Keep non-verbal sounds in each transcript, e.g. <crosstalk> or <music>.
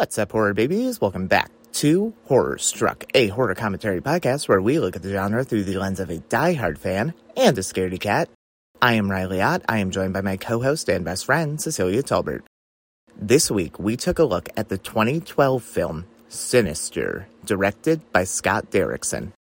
What's up, horror babies? Welcome back to Horror Struck, a horror commentary podcast where we look at the genre through the lens of a die-hard fan and a scaredy cat. I am Riley Ott. I am joined by my co-host and best friend, Cecilia Talbert. This week, we took a look at the 2012 film Sinister, directed by Scott Derrickson.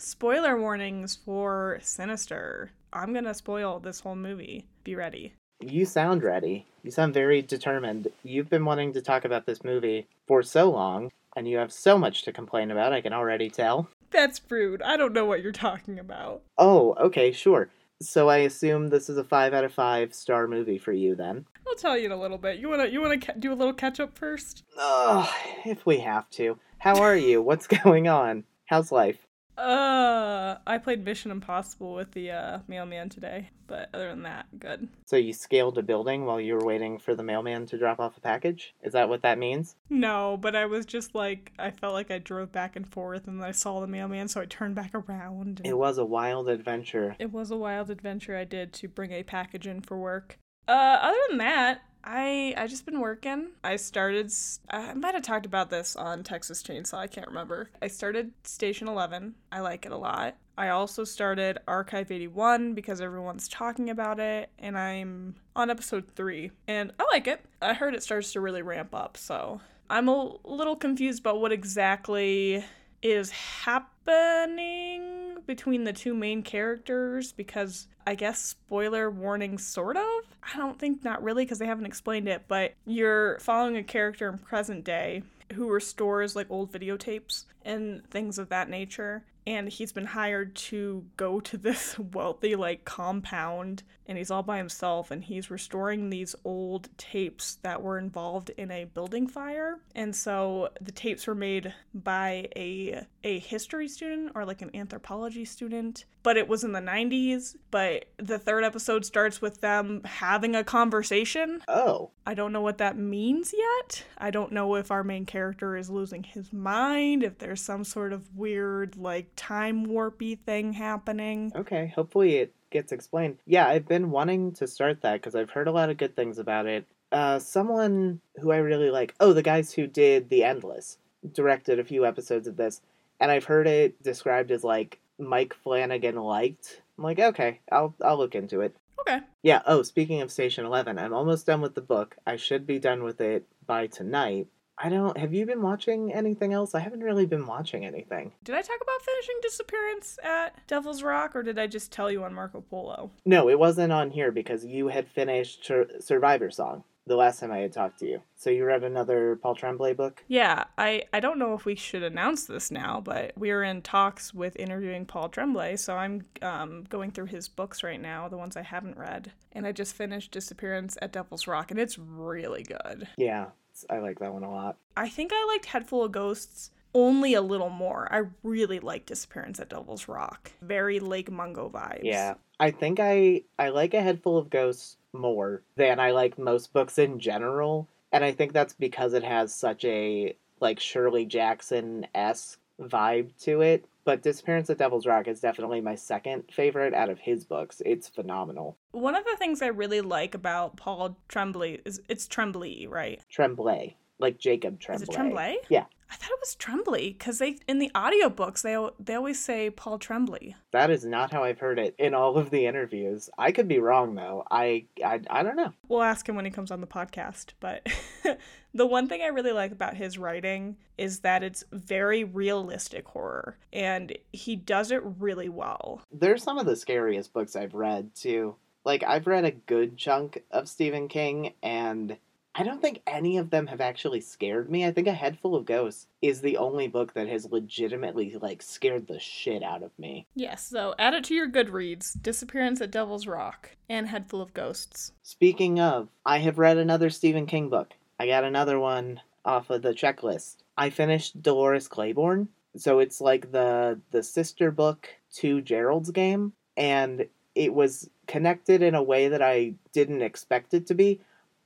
Spoiler warnings for Sinister. I'm gonna spoil this whole movie. Be ready. You sound ready. You sound very determined. You've been wanting to talk about this movie for so long, and you have so much to complain about, I can already tell. That's rude. I don't know what you're talking about. Oh, okay, sure. So I assume this is a 5 out of 5 star movie for you then. I'll tell you in a little bit. You wanna you wanna ca- do a little catch up first? Ugh, if we have to. How are you? What's <laughs> going on? How's life? Uh, I played Mission Impossible with the uh, mailman today, but other than that, good. So you scaled a building while you were waiting for the mailman to drop off a package? Is that what that means? No, but I was just like I felt like I drove back and forth, and then I saw the mailman, so I turned back around. It was a wild adventure. It was a wild adventure I did to bring a package in for work. Uh, other than that, I I just been working. I started. I might have talked about this on Texas Chainsaw. I can't remember. I started Station Eleven. I like it a lot. I also started Archive 81 because everyone's talking about it, and I'm on episode three, and I like it. I heard it starts to really ramp up, so I'm a little confused about what exactly is happening between the two main characters because I guess spoiler warning sort of. I don't think not really because they haven't explained it, but you're following a character in present day who restores like old videotapes and things of that nature. And he's been hired to go to <laughs> this wealthy like compound and he's all by himself and he's restoring these old tapes that were involved in a building fire. And so the tapes were made by a a history student or like an anthropology student, but it was in the 90s, but the third episode starts with them having a conversation. Oh, I don't know what that means yet. I don't know if our main character is losing his mind, if there's some sort of weird like time warpy thing happening. okay. Hopefully it gets explained. Yeah, I've been wanting to start that because I've heard a lot of good things about it. Uh, someone who I really like, oh, the guys who did The Endless, directed a few episodes of this, and I've heard it described as like Mike Flanagan liked. I'm like, okay, I'll I'll look into it. Okay. Yeah. Oh, speaking of Station Eleven, I'm almost done with the book. I should be done with it by tonight. I don't. Have you been watching anything else? I haven't really been watching anything. Did I talk about finishing Disappearance at Devil's Rock or did I just tell you on Marco Polo? No, it wasn't on here because you had finished Sur- Survivor Song the last time I had talked to you. So you read another Paul Tremblay book. Yeah, I, I don't know if we should announce this now, but we are in talks with interviewing Paul Tremblay, so I'm um, going through his books right now, the ones I haven't read. And I just finished Disappearance at Devil's Rock, and it's really good. Yeah, I like that one a lot. I think I liked Head Full of Ghosts only a little more. I really like Disappearance at Devil's Rock. Very Lake Mungo vibes. Yeah, I think I I like A Head Full of Ghosts more than I like most books in general, and I think that's because it has such a like Shirley Jackson esque vibe to it. But Disappearance at Devil's Rock is definitely my second favorite out of his books. It's phenomenal. One of the things I really like about Paul Tremblay is it's Tremblay, right? Tremblay, like Jacob Tremblay. Is it Tremblay? Yeah. I thought it was Tremblay because they in the audiobooks they they always say Paul Tremblay. That is not how I've heard it in all of the interviews. I could be wrong though. I I, I don't know. We'll ask him when he comes on the podcast. But <laughs> the one thing I really like about his writing is that it's very realistic horror, and he does it really well. They're some of the scariest books I've read too. Like I've read a good chunk of Stephen King and I don't think any of them have actually scared me. I think A Head Full of Ghosts is the only book that has legitimately like scared the shit out of me. Yes, so add it to your Goodreads: Disappearance at Devil's Rock and Head Full of Ghosts. Speaking of, I have read another Stephen King book. I got another one off of the checklist. I finished Dolores Claiborne, so it's like the the sister book to Gerald's Game, and it was connected in a way that I didn't expect it to be.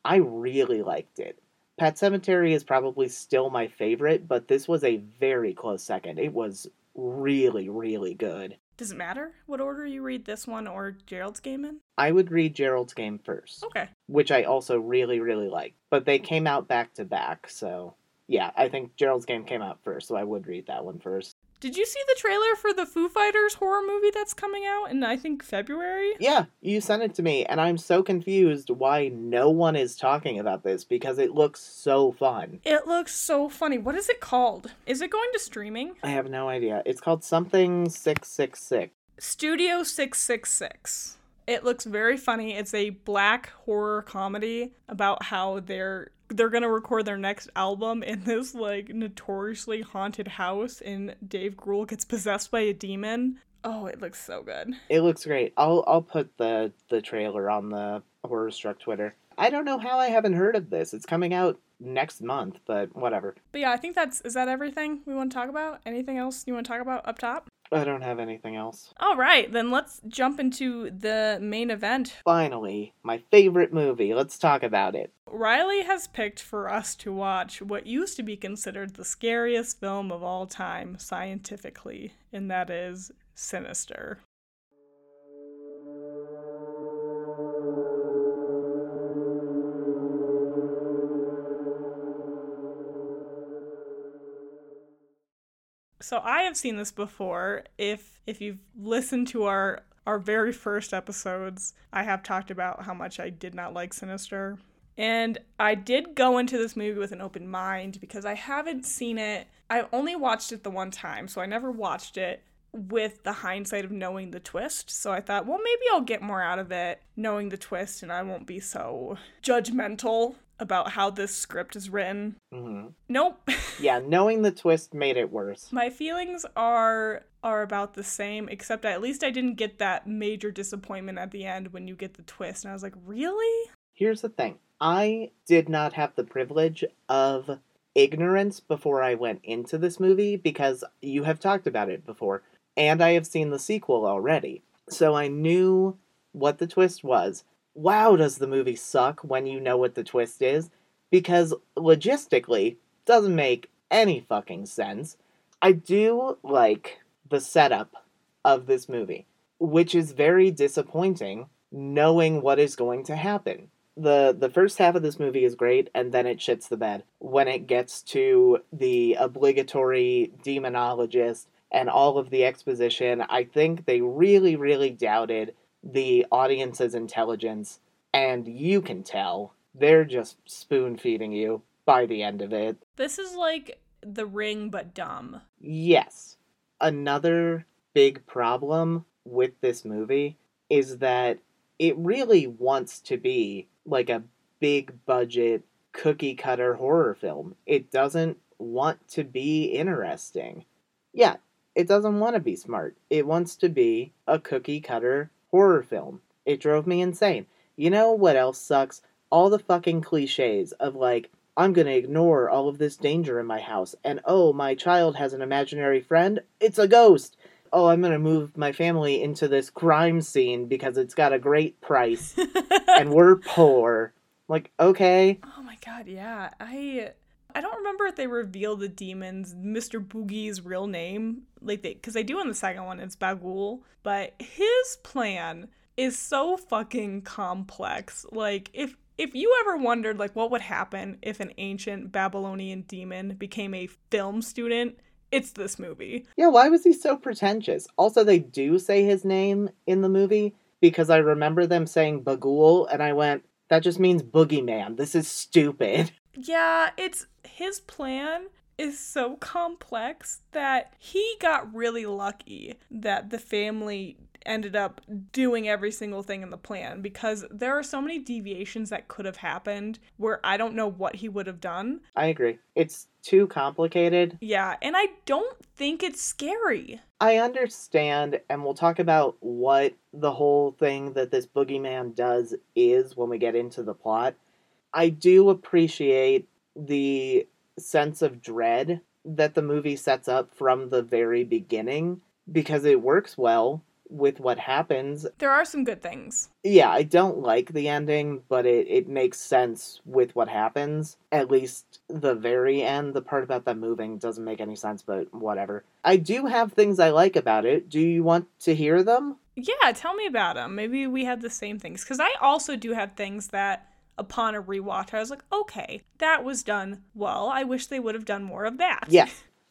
I really liked it. Pet Sematary is probably still my favorite, but this was a very close second. It was really, really good. Does it matter what order you read this one or Gerald's game in? I would read Gerald's game first, Okay. which I also really, really like. But they came out back to back, so yeah, I think Gerald's game came out first, so I would read that one first. Did you see the trailer for the Foo Fighters horror movie that's coming out in I think February? Yeah, you sent it to me, and I'm so confused why no one is talking about this because it looks so fun. It looks so funny. What is it called? Is it going to streaming? I have no idea. It's called something 666. Studio 666. It looks very funny. It's a black horror comedy about how they're they're to record their next album in this like notoriously haunted house and Dave Grohl gets possessed by a demon. Oh, it looks so good. It looks great. I'll I'll put the the trailer on the horror struck Twitter. I don't know how I haven't heard of this. It's coming out next month, but whatever. But yeah, I think that's is that everything we want to talk about? Anything else you want to talk about up top? I don't have anything else. All right, then let's jump into the main event. Finally, my favorite movie. Let's talk about it. Riley has picked for us to watch what used to be considered the scariest film of all time scientifically, and that is Sinister. So I have seen this before. If if you've listened to our our very first episodes, I have talked about how much I did not like Sinister. And I did go into this movie with an open mind because I haven't seen it. I only watched it the one time, so I never watched it with the hindsight of knowing the twist. So I thought, well, maybe I'll get more out of it knowing the twist and I won't be so judgmental about how this script is written. hmm Nope. <laughs> Yeah, knowing the twist made it worse. My feelings are are about the same, except at least I didn't get that major disappointment at the end when you get the twist. And I was like, really? Here's the thing I did not have the privilege of ignorance before I went into this movie because you have talked about it before, and I have seen the sequel already. So I knew what the twist was. Wow, does the movie suck when you know what the twist is? Because logistically, doesn't make any fucking sense. I do like the setup of this movie, which is very disappointing knowing what is going to happen. The the first half of this movie is great and then it shits the bed when it gets to the obligatory demonologist and all of the exposition. I think they really really doubted the audience's intelligence and you can tell they're just spoon feeding you by the end of it. This is like the ring, but dumb. Yes. Another big problem with this movie is that it really wants to be like a big budget cookie cutter horror film. It doesn't want to be interesting. Yeah, it doesn't want to be smart. It wants to be a cookie cutter horror film. It drove me insane. You know what else sucks? All the fucking cliches of like, I'm gonna ignore all of this danger in my house, and oh, my child has an imaginary friend. It's a ghost. Oh, I'm gonna move my family into this crime scene because it's got a great price, <laughs> and we're poor. Like, okay, Oh my god, yeah. I I don't remember if they reveal the demons Mr. Boogie's real name. Like they cuz they do in the second one it's Bughuul, but his plan is so fucking complex. Like if if you ever wondered like what would happen if an ancient Babylonian demon became a film student, it's this movie. Yeah, why was he so pretentious? Also, they do say his name in the movie because I remember them saying Bughuul, and I went, that just means boogeyman. This is stupid. Yeah, it's his plan is so complex that he got really lucky that the family ended up doing every single thing in the plan because there are so many deviations that could have happened where I don't know what he would have done. I agree. It's too complicated. Yeah, and I don't think it's scary. I understand, and we'll talk about what the whole thing that this boogeyman does is when we get into the plot. I do appreciate the sense of dread that the movie sets up from the very beginning because it works well with what happens. There are some good things. Yeah, I don't like the ending, but it, it makes sense with what happens. At least the very end, the part about them moving doesn't make any sense, but whatever. I do have things I like about it. Do you want to hear them? Yeah, tell me about them. Maybe we have the same things. Because I also do have things that, upon a rewatch, I was like, okay, that was done well. I wish they would have done more of that. Yeah.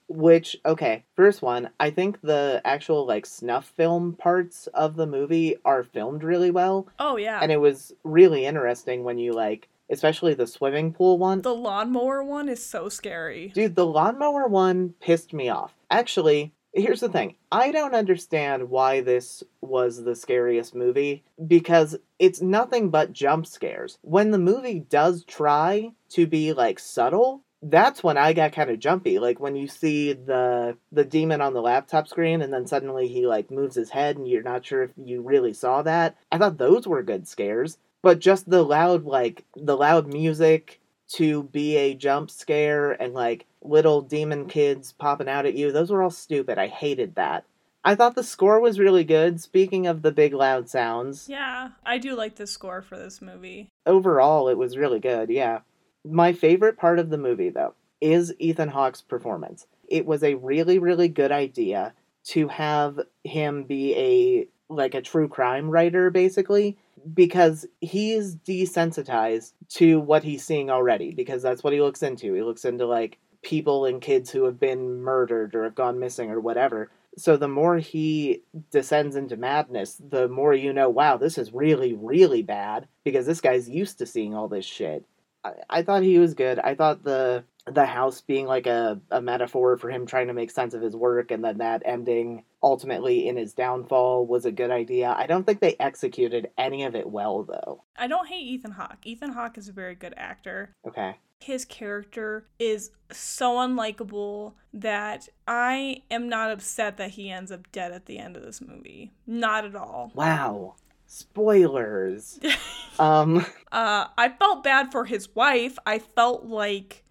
Which, okay, first one, I think the actual, like, snuff film parts of the movie are filmed really well. Oh, yeah. And it was really interesting when you, like, especially the swimming pool one. the lawnmower one is so scary. Dude, the lawnmower one pissed me off. Actually, here's the thing I don't understand why this was the scariest movie because it's nothing but jump scares. When the movie does try to be like subtle, that's when I got kind of jumpy. Like when you see the the demon on the laptop screen and then suddenly he like moves his head and you're not sure if you really saw that. I thought those were good scares. But just the loud like the loud music to be a jump scare and like little demon kids popping out at you, those were all stupid. I hated that. I thought the score was really good. Speaking of the big loud sounds, Yeah, I do like the score for this movie. overall it was really good, yeah. My favorite part of the movie though is Ethan Hawke's performance. It was a really really good idea to have him be a like a true crime writer basically because he's desensitized to what he's seeing already because that's what he looks into. He looks into like people and kids who have been murdered or have gone missing or whatever. So the more he descends into madness, the more you know, wow, this is really, really bad because this guy's used to seeing all this shit. I, I thought he was good. I thought the the house being like a, a metaphor for him trying to make sense of his work and then that ending ultimately in his downfall was a good idea. I don't think they executed any of it well though. I don't hate Ethan Hawke. Ethan Hawke is a very good actor. Okay. His character is so unlikable that I am not upset that he ends up dead at the end of this movie. Not at all. Wow. Spoilers. <laughs> um Uh, I felt bad for his wife. I felt like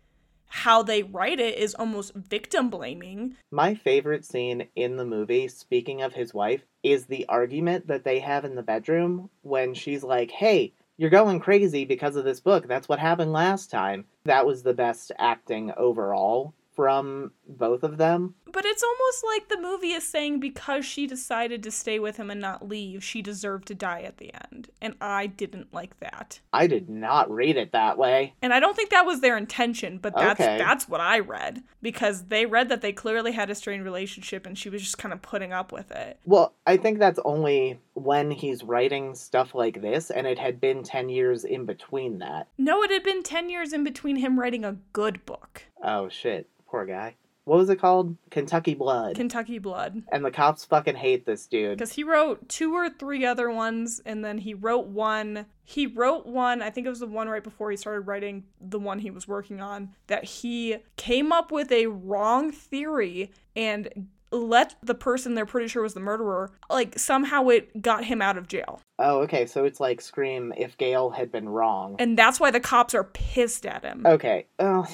how they write it is almost victim blaming. My favorite scene in the movie, speaking of his wife, is the argument that they have in the bedroom when she's like, hey, you're going crazy because of this book. That's what happened last time. That was the best acting overall from both of them. But it's almost like the movie is saying because she decided to stay with him and not leave, she deserved to die at the end. And I didn't like that. I did not read it that way. And I don't think that was their intention, but that's Okay. that's what I read because they read that they clearly had a strained relationship and she was just kind of putting up with it. Well, I think that's only when he's writing stuff like this, and it had been 10 years in between that. No, it had been 10 years in between him writing a good book, Oh, shit. Poor guy. What was it called? Kentucky Blood. Kentucky Blood. and the cops fucking hate this dude. Because he wrote two or three other ones, and then he wrote one. He wrote one, I think it was the one right before he started writing the one he was working on, that he came up with a wrong theory and let the person they're pretty sure was the murderer, like somehow it got him out of jail. Oh, okay, so it's like Scream if Gail had been wrong. And that's why the cops are pissed at him. Okay, oh,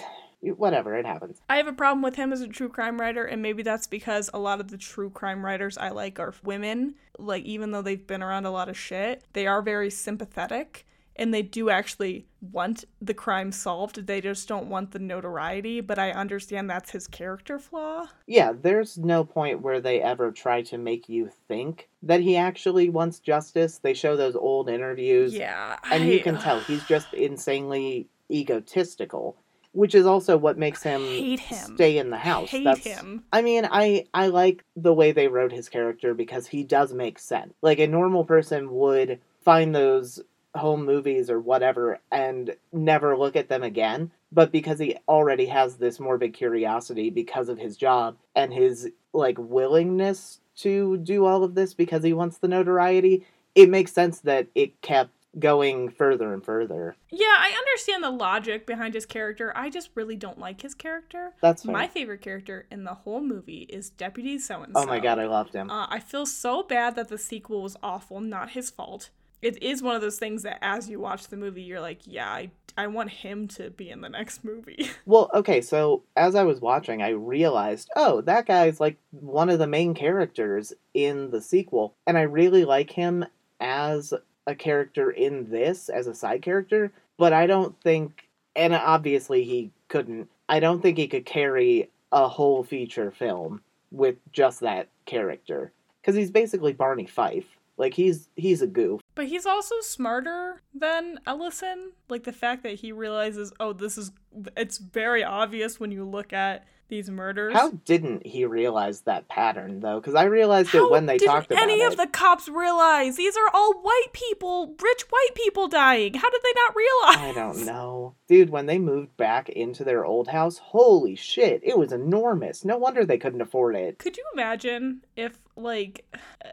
whatever, it happens. I have a problem with him as a true crime writer, and maybe that's because a lot of the true crime writers I like are women. Like, even though they've been around a lot of shit, they are very sympathetic and they do actually want the crime solved. They just don't want the notoriety, but I understand that's his character flaw. Yeah, there's no point where they ever try to make you think that he actually wants justice. They show those old interviews, Yeah. and you can tell he's just insanely egotistical, which is also what makes him, hate him. stay in the house. hate That's- him. I mean, I I like the way they wrote his character because he does make sense. Like a normal person would find those home movies or whatever and never look at them again, but because he already has this morbid curiosity because of his job and his like willingness to do all of this because he wants the notoriety, it makes sense that it kept going further and further. Yeah, I understand the logic behind his character. I just really don't like his character. That's fair. My favorite character in the whole movie is Deputy So and So. Oh my god, I loved him. Uh, I feel so bad that the sequel was awful, not his fault. it is one of those things that as you watch the movie, you're like, yeah, I, I want him to be in the next movie. <laughs> Well, okay, so as I was watching, I realized, oh, that guy's like one of the main characters in the sequel, and I really like him as a character in this, as a side character, but I don't think, and obviously he couldn't, I don't think he could carry a whole feature film with just that character. Because he's basically Barney Fife. Like he's he's a goof. But he's also smarter than Ellison. Like the fact that he realizes, oh, this is it's very obvious when you look at these murders. How didn't he realize that pattern though? Because I realized How it when they talked about it. any of the cops realize these are all white people, rich white people dying? How did they not realize? I don't know. Dude, when they moved back into their old house, holy shit, it was enormous. No wonder they couldn't afford it. Could you imagine if, like,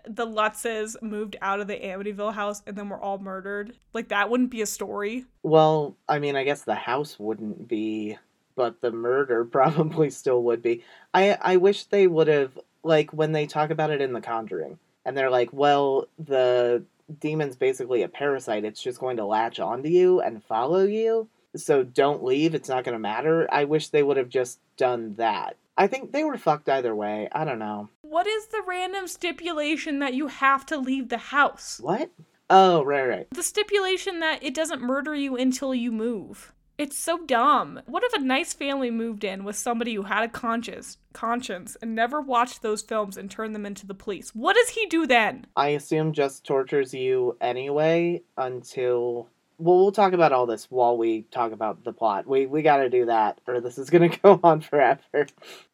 the Lutzes moved out of the Amityville house and then were all murdered? Like, that wouldn't be a story. Well, I mean, I guess the house wouldn't be, but the murder <laughs> probably still would be. I I wish they would have like when they talk about it in The Conjuring, and they're like, well, the demon's basically a parasite. It's just going to latch onto you and follow you. So don't leave. It's not going to matter. I wish they would have just done that. I think they were fucked either way. I don't know. What is the random stipulation that you have to leave the house? What? Oh, right, right. The stipulation that it doesn't murder you until you move. It's so dumb. What if a nice family moved in with somebody who had a conscience, conscience and never watched those films and turned them into the police? What does he do then? I assume just tortures you anyway until well we'll talk about all this while we talk about the plot. We we got to do that or this is going <laughs> to go on forever.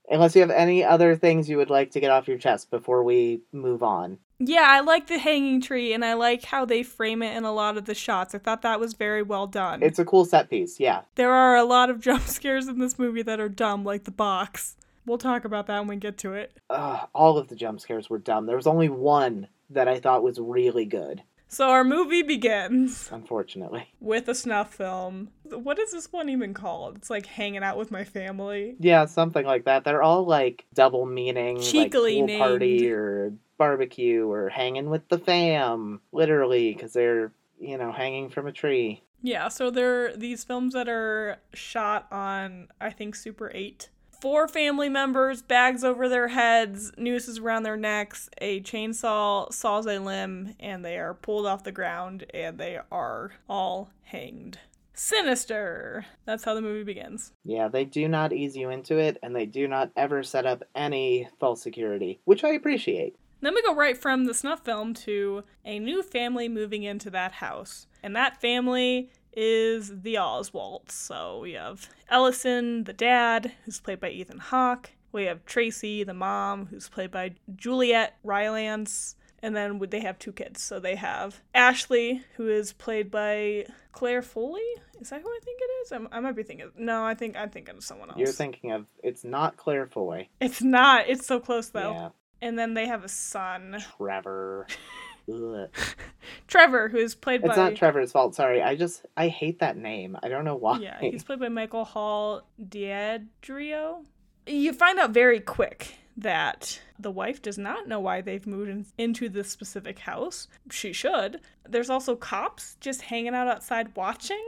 Unless you have any other things you would like to get off your chest before we move on. Yeah, I like the hanging tree and I like how they frame it in a lot of the shots. I thought that was very well done. It's a cool set piece. Yeah. there are a lot of <laughs> jump scares in this movie that are dumb, like the box. We'll talk about that when we get to it. Ugh, all of the jump scares were dumb. There was only one that I thought was really good, So our movie begins unfortunately. with a snuff film. What is this one even called? It's like hanging out with my family. Yeah, something like that. They're all like double meaning, Cheekily like pool party named. or barbecue or hanging with the fam, literally, because they're you know hanging from a tree. Yeah, so they're these films that are shot on, I think, Super 8. Four family members, bags over their heads, nooses around their necks, a chainsaw saws a limb, and they are pulled off the ground and they are all hanged. Sinister! That's how the movie begins. Yeah, they do not ease you into it, and they do not ever set up any false security, which I appreciate. Then we go right from the snuff film to a new family moving into that house. And that family is the Oswalts. So we have Ellison, the dad, who's played by Ethan Hawke. We have Tracy, the mom, who's played by Juliet Rylance. And then they have two kids. So they have Ashley, who is played by Clare Foley. Is that who I think it is? I'm, I might be thinking. No, I think I'm thinking of someone else. You're thinking of it's not Claire Foy. it's not. It's so close though. Yeah, And then they have a son, Trevor. <laughs> <laughs> Trevor, who is played It's by. It's not Trevor's fault. Sorry, I just I hate that name. I don't know why. Yeah, he's played by Michael Hall D'Addario. You find out very quick that the wife does not know why they've moved in- into this specific house. She should. There's also cops just hanging out outside watching.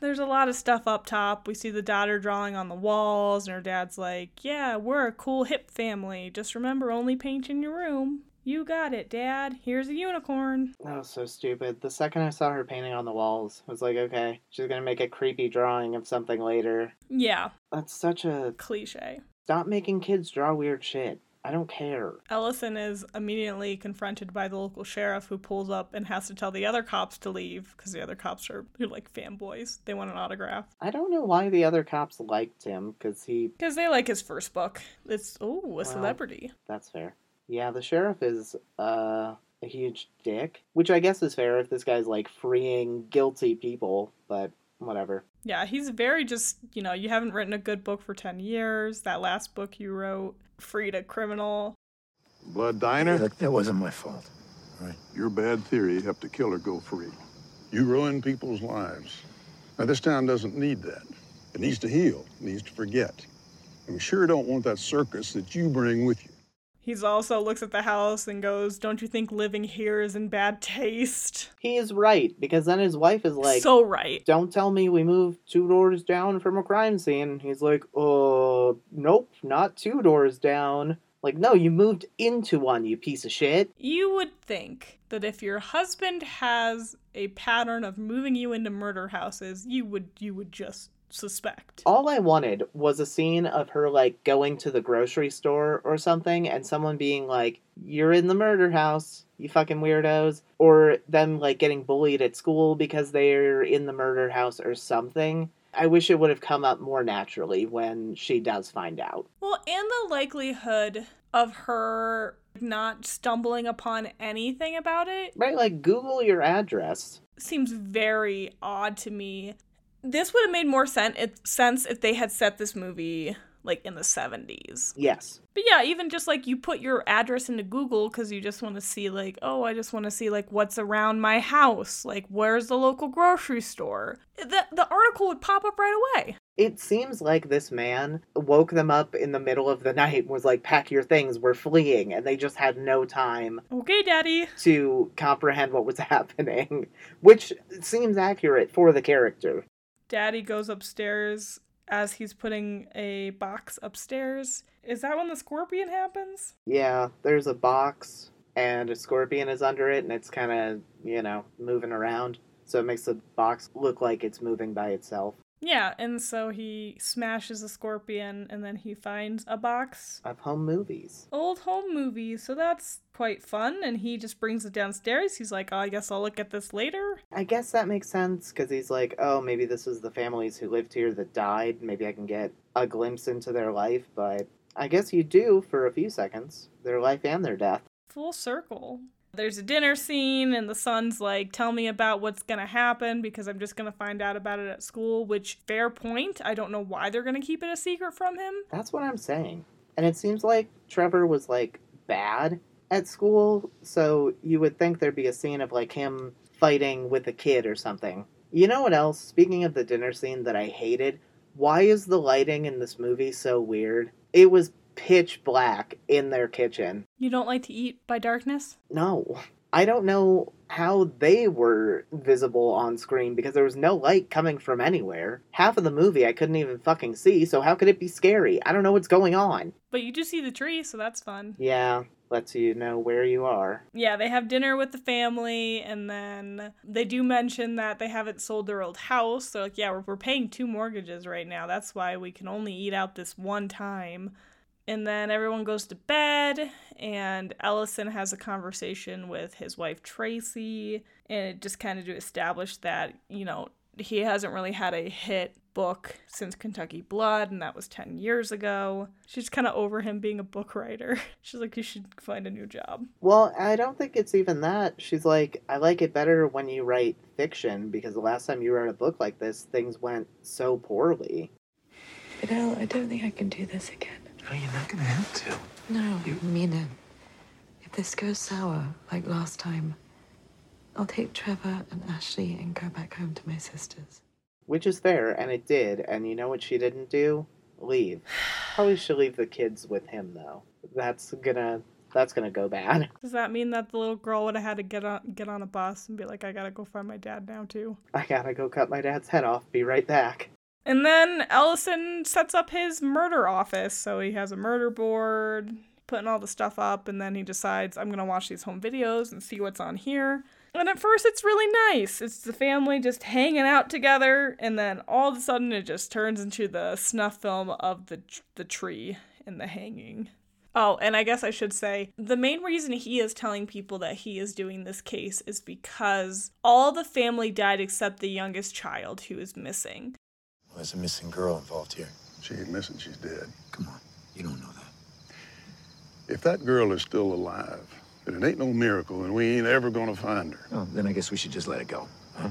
There's a lot of stuff up top. We see the daughter drawing on the walls, and her dad's like, Yeah, we're a cool hip family. Just remember, only paint in your room. You got it, Dad. Here's a unicorn. That was so stupid. The second I saw her painting on the walls, I was like, okay, she's gonna make a creepy drawing of something later. Yeah, That's such a cliche. stop making kids draw weird shit. I don't care. Ellison is immediately confronted by the local sheriff who pulls up and has to tell the other cops to leave because the other cops are they're like fanboys. They want an autograph. I don't know why the other cops liked him, because he. Because they like his first book. It's, oh, a Wow. celebrity. That's fair. Yeah, the sheriff is uh, a huge dick, which I guess is fair if this guy's like freeing guilty people, but whatever. Yeah, he's very just, you know, you haven't written a good book for 10 years. That last book you wrote freed a criminal. Blood diner? Look, that wasn't my fault. Your bad theory, helped have to kill or go free. You ruin people's lives. Now, this town doesn't need that. It needs to heal, it needs to forget. And we sure don't want that circus that you bring with you. He's also looks at the house and goes, "Don't you think living here is in bad taste?" He is right because then his wife is like, so right. "Don't tell me we moved two doors down from a crime scene." He's like, "Uh, nope, not two doors down." Like, no, you moved into one, you piece of shit. You would think that if your husband has a pattern of moving you into murder houses, you would you would just suspect. All I wanted was a scene of her like going to the grocery store or something and someone being like, You're in the murder house, you fucking weirdos. Or them like getting bullied at school because they're in the murder house or something. I wish it would have come up more naturally when she does find out. Well, and the likelihood of her not stumbling upon anything about it Right? Like, Google your address. seems very odd to me. This would have made more sen- it- sense if they had set this movie like in the 70s. Yes. But yeah, even just like you put your address into Google because you just want to see, like, oh, I just want to see, like, what's around my house. Like, where's the local grocery store? The, the article would pop up right away. It seems like this man woke them up in the middle of the night and was like, Pack your things, we're fleeing. And they just had no time Okay, daddy. to comprehend what was <laughs> happening, which seems accurate for the character. Daddy goes upstairs as he's putting a box upstairs. Is that when the scorpion happens? Yeah, there's a box and a scorpion is under it, and it's kind of, you know, moving around. So it makes the box look like it's moving by itself Yeah, and so he smashes a scorpion and then he finds a box. of home movies. Old home movies, so that's quite fun. And he just brings it downstairs. He's like, oh, I guess I'll look at this later. I guess that makes sense because he's like, oh, maybe this is the families who lived here that died. Maybe I can get a glimpse into their life, but I guess you do for a few seconds their life and their death. Full circle. There's a dinner scene, and the son's like, Tell me about what's gonna happen because I'm just gonna find out about it at school, which, fair point. I don't know why they're gonna keep it a secret from him. That's what I'm saying. And it seems like Trevor was like bad at school, so you would think there'd be a scene of like him fighting with a kid or something. You know what else? Speaking of the dinner scene that I hated, why is the lighting in this movie so weird? It was pitch black in their kitchen. You don't like to eat by darkness? No. I don't know how they were visible on screen because there was no light coming from anywhere. Half of the movie I couldn't even fucking see, so how could it be scary? I don't know what's going on. But you do see the tree, so that's fun. Yeah, lets you know where you are. Yeah, they have dinner with the family, and then they do mention that they haven't sold their old house. They're like, yeah, we're, we're paying two mortgages right now. That's why we can only eat out this one time. And then everyone goes to bed, and Ellison has a conversation with his wife Tracy, and it just kind of to establish that, you know, he hasn't really had a hit book since Kentucky Blood, and that was 10 years ago. She's kind of over him being a book writer. <laughs> She's like, you should find a new job. Well, I don't think it's even that. She's like, I like it better when you write fiction because the last time you wrote a book like this, things went so poorly. Fidel, I don't think I can do this again. No, you're not gonna have to. No, I mean it. If this goes sour, like last time, I'll take Trevor and Ashley and go back home to my sisters. Which is fair, and it did. And you know what she didn't do? Leave. <sighs> Probably should leave the kids with him though. That's gonna that's gonna go bad. <laughs> Does that mean that the little girl would have had to get on get on a bus and be like, I gotta go find my dad now too? I gotta go cut my dad's head off. Be right back. And then Ellison sets up his murder office. So he has a murder board, putting all the stuff up, and then he decides, I'm gonna watch these home videos and see what's on here. And at first, it's really nice. It's the family just hanging out together, and then all of a sudden, it just turns into the snuff film of the the tree and the hanging. Oh, and I guess I should say the main reason he is telling people that he is doing this case is because all the family died except the youngest child who is missing. Well, there's a missing girl involved here. She ain't missing, she's dead. Come on, you don't know that. If that girl is still alive, then it ain't no miracle, and we ain't ever gonna find her. Oh, then I guess we should just let it go. Huh?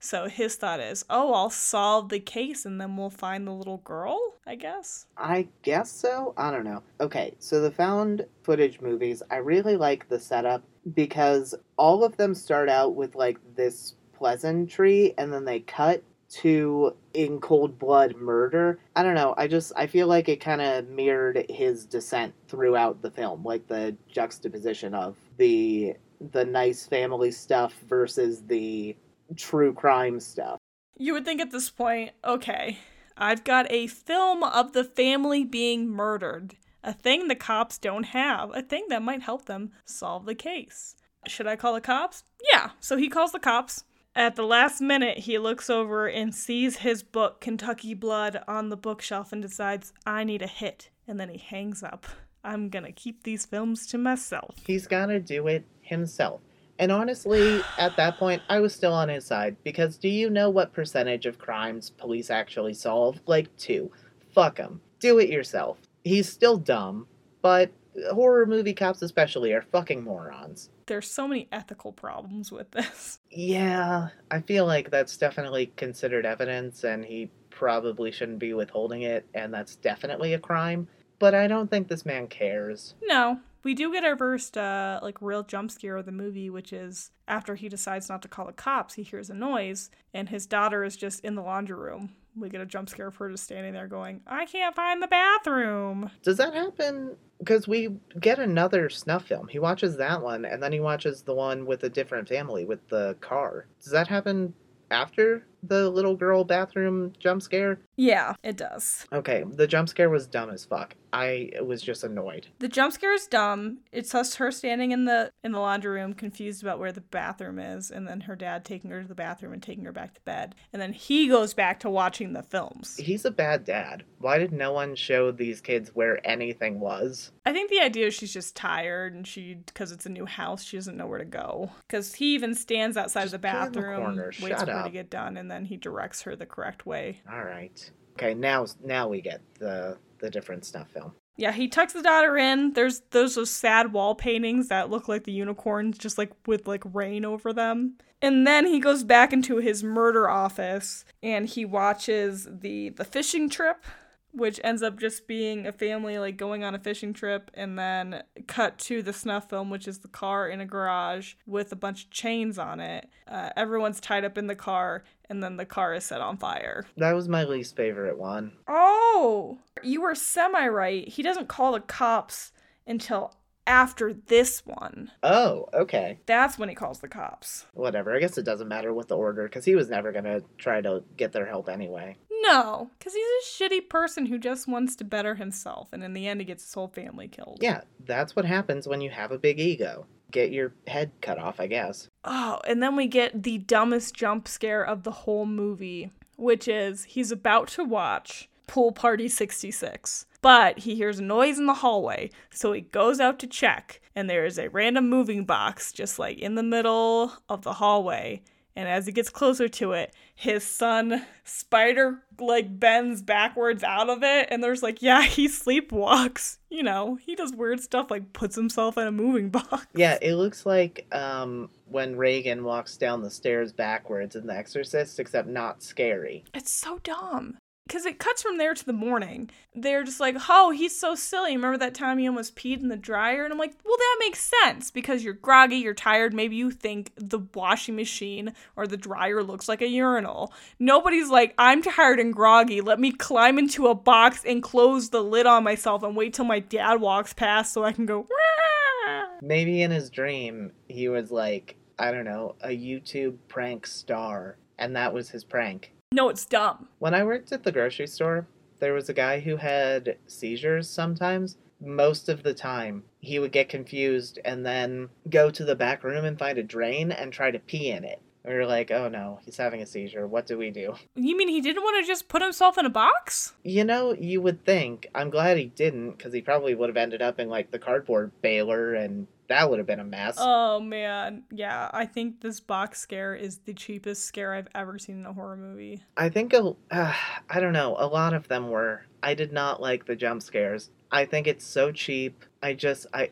So his thought is, oh, I'll solve the case and then we'll find the little girl, I guess. I guess so. I don't know. Okay, so the found footage movies, I really like the setup because all of them start out with like this pleasantry and then they cut to in cold blood murder. I don't know. I just I feel like it kind of mirrored his descent throughout the film, like the juxtaposition of the the nice family stuff versus the true crime stuff. You would think at this point, okay, I've got a film of the family being murdered, a thing the cops don't have, a thing that might help them solve the case. Should I call the cops? Yeah, so he calls the cops. At the last minute, he looks over and sees his book, Kentucky Blood, on the bookshelf and decides, I need a hit. And then he hangs up. I'm gonna keep these films to myself. He's gotta do it himself. And honestly, at that point, I was still on his side because do you know what percentage of crimes police actually solve? Like two. Fuck him. Do it yourself. He's still dumb, but horror movie cops especially are fucking morons. There's so many ethical problems with this. <laughs> Yeah, I feel like that's definitely considered evidence and he probably shouldn't be withholding it, and that's definitely a crime. But I don't think this man cares. No, we do get our first uh, like real jump scare of the movie, which is after he decides not to call the cops, he hears a noise, and his daughter is just in the laundry room. We get a jump scare of her just standing there going, "I can't find the bathroom." Does that happen? Because we get another snuff film. He watches that one, and then he watches the one with a different family with the car. Does that happen after the little girl bathroom jump scare? Yeah, it does. Okay, the jump scare was dumb as fuck. I was just annoyed. The jump scare is dumb. It's just her standing in the in the laundry room, confused about where the bathroom is, and then her dad taking her to the bathroom and taking her back to bed. And then he goes back to watching the films. He's a bad dad. Why did no one show these kids where anything was? I think the idea is she's just tired and she, because it's a new house, she doesn't know where to go. Because he even stands outside Just of the put her in the bathroom, corner. waits Shut for her to get done, and then he directs her the correct way. All right. Okay, now now we get the the different stuff film. Yeah, he tucks the daughter in. There's those those sad wall paintings that look like the unicorns, just like with like rain over them. And then he goes back into his murder office and he watches the the fishing trip, which ends up just being a family like going on a fishing trip, and then cut to the snuff film, which is the car in a garage with a bunch of chains on it. Uh, everyone's tied up in the car, and then the car is set on fire. That was my least favorite one. Oh, you were semi right. He doesn't call the cops until after this one. Oh, okay. That's when he calls the cops. Whatever. I guess it doesn't matter what the order because he was never gonna try to get their help anyway. No, because he's a shitty person who just wants to better himself, and in the end, he gets his whole family killed. Yeah, that's what happens when you have a big ego. Get your head cut off, I guess. Oh, and then we get the dumbest jump scare of the whole movie, which is he's about to watch Pool Party 66. But he hears a noise in the hallway, so he goes out to check, and there is a random moving box just like in the middle of the hallway. And as he gets closer to it, his son spider like bends backwards out of it, and there's like, yeah, he sleepwalks. You know, he does weird stuff like puts himself in a moving box. Yeah, it looks like um, when Reagan walks down the stairs backwards in The Exorcist, except not scary. It's so dumb. Because it cuts from there to the morning. They're just like, oh, he's so silly. Remember that time he almost peed in the dryer? And I'm like, well, that makes sense because you're groggy, you're tired. Maybe you think the washing machine or the dryer looks like a urinal. Nobody's like, I'm tired and groggy. Let me climb into a box and close the lid on myself and wait till my dad walks past so I can go, "Wah." Maybe in his dream, he was like, I don't know, a YouTube prank star, and that was his prank. No, it's dumb. When I worked at the grocery store, there was a guy who had seizures sometimes. Most of the time, he would get confused and then go to the back room and find a drain and try to pee in it. We were like, oh no, he's having a seizure. What do we do? You mean he didn't want to just put himself in a box? You know, you would think. I'm glad he didn't, because he probably would have ended up in like the cardboard baler, and that would have been a mess. Oh man, yeah. I think this box scare is the cheapest scare I've ever seen in a horror movie. I think a, uh, I don't know. A lot of them were. I did not like the jump scares. I think it's so cheap. I just I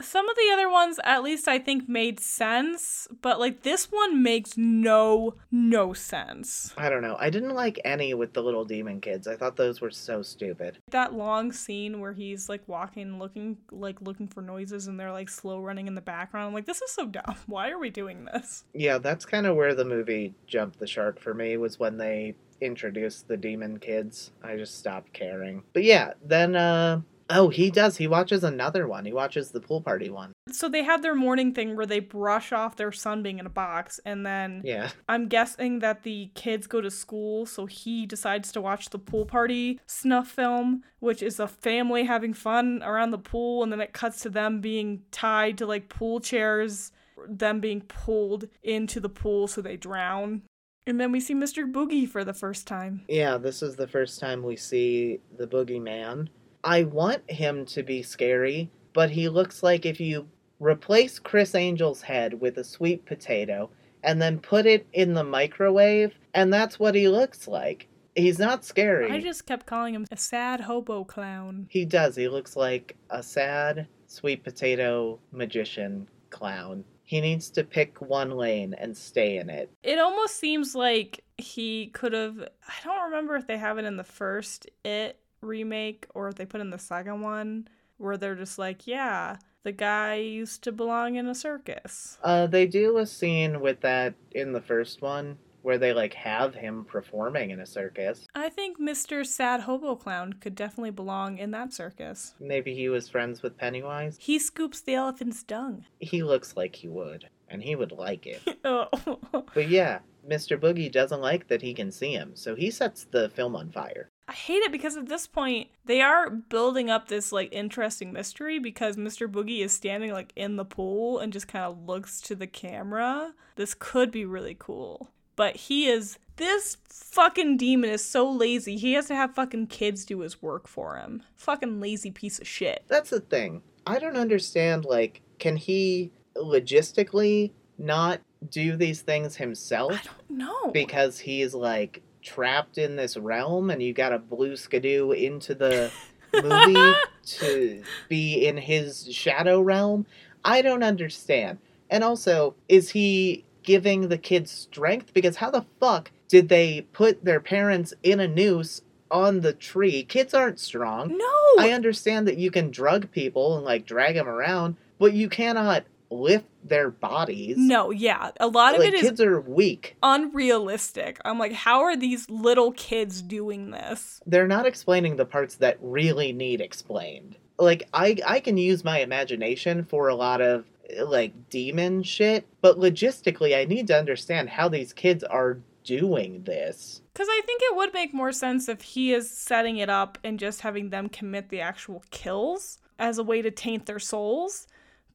Some of the other ones, at least I think, made sense, but like this one makes no, no sense. I don't know. I didn't like any with the little demon kids. I thought those were so stupid. That long scene where he's like walking, looking, like looking for noises and they're like slow running in the background. I'm like, this is so <laughs> dumb. Why are we doing this? Yeah, that's kind of where the movie jumped the shark for me, was when they introduced the demon kids. I just stopped caring. But yeah, then, uh, Oh, he does. He watches another one. He watches the pool party one. So they have their morning thing where they brush off their son being in a box, and then Yeah. I'm guessing that the kids go to school, so he decides to watch the pool party snuff film, which is a family having fun around the pool, and then it cuts to them being tied to like pool chairs, them being pulled into the pool so they drown. And then we see Mr. Boogie for the first time. Yeah, this is the first time we see the boogeyman. I want him to be scary, but he looks like if you replace Criss Angel's head with a sweet potato and then put it in the microwave, and that's what he looks like. He's not scary. I just kept calling him a sad hobo clown. He does. He looks like a sad, sweet potato magician clown. He needs to pick one lane and stay in it. It almost seems like he could have. I don't remember if they have it in the first It remake or if they put in the second one where they're just like, yeah, the guy used to belong in a circus. Uh, they do a scene with that in the first one where they like have him performing in a circus. I think Mr. Sad Hobo Clown could definitely belong in that circus. Maybe he was friends with Pennywise. He scoops the elephant's dung. He looks like he would, and he would like it. <laughs> oh. but yeah, Mr. Boogie doesn't like that he can see him, so he sets the film on fire. I hate it because at this point they are building up this like interesting mystery because Mr. Boogie is standing like in the pool and just kind of looks to the camera. This could be really cool. But he is this fucking demon is so lazy. He has to have fucking kids do his work for him. Fucking lazy piece of shit. That's the thing. I don't understand like can he logistically not do these things himself? I don't know. because he's like trapped in this realm and you gotta blue skidoo into the <laughs> movie to be in his shadow realm? I don't understand. And also is he giving the kids strength? Because how the fuck did they put their parents in a noose on the tree? Kids aren't strong. No. i understand that you can drug people and like drag them around but you cannot lift their bodies no, yeah. A lot of like it is kids are weak unrealistic. I'm like, how are these little kids doing this? they're not explaining the parts that really need explained. Like I I can use my imagination for a lot of like demon shit, but logistically I need to understand how these kids are doing this. Because I think it would make more sense if he is setting it up and just having them commit the actual kills as a way to taint their souls.